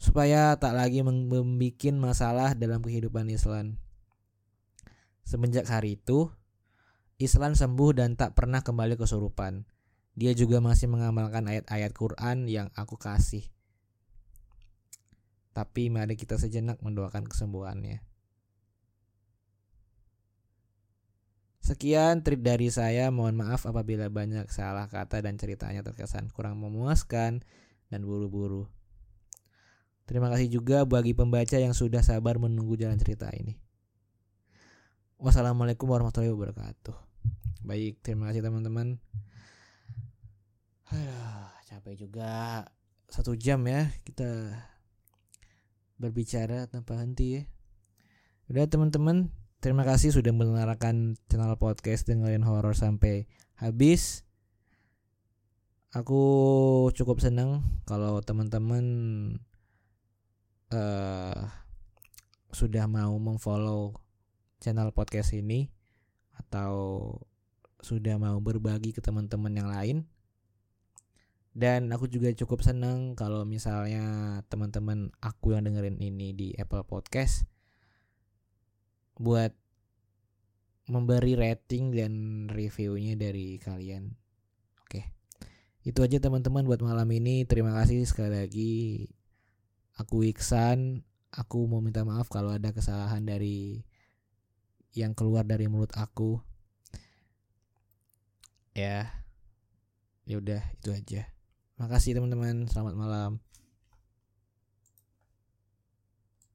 supaya tak lagi membuat masalah dalam kehidupan Islam. Semenjak hari itu, Islam sembuh dan tak pernah kembali kesurupan. Dia juga masih mengamalkan ayat-ayat Quran yang aku kasih. Tapi mari kita sejenak mendoakan kesembuhannya. Sekian trip dari saya. Mohon maaf apabila banyak salah kata dan ceritanya terkesan kurang memuaskan dan buru-buru. Terima kasih juga bagi pembaca yang sudah sabar menunggu jalan cerita ini. Wassalamualaikum warahmatullahi wabarakatuh. Baik, terima kasih teman-teman. capek juga satu jam ya kita berbicara tanpa henti ya. Udah teman-teman, terima kasih sudah mendengarkan channel podcast dengerin horor sampai habis. Aku cukup senang kalau teman-teman uh, sudah mau memfollow channel podcast ini atau sudah mau berbagi ke teman-teman yang lain dan aku juga cukup seneng kalau misalnya teman-teman aku yang dengerin ini di Apple Podcast buat memberi rating dan reviewnya dari kalian. Itu aja teman-teman buat malam ini. Terima kasih sekali lagi. Aku Iksan. Aku mau minta maaf kalau ada kesalahan dari yang keluar dari mulut aku. Ya. Ya udah, itu aja. Makasih teman-teman. Selamat malam.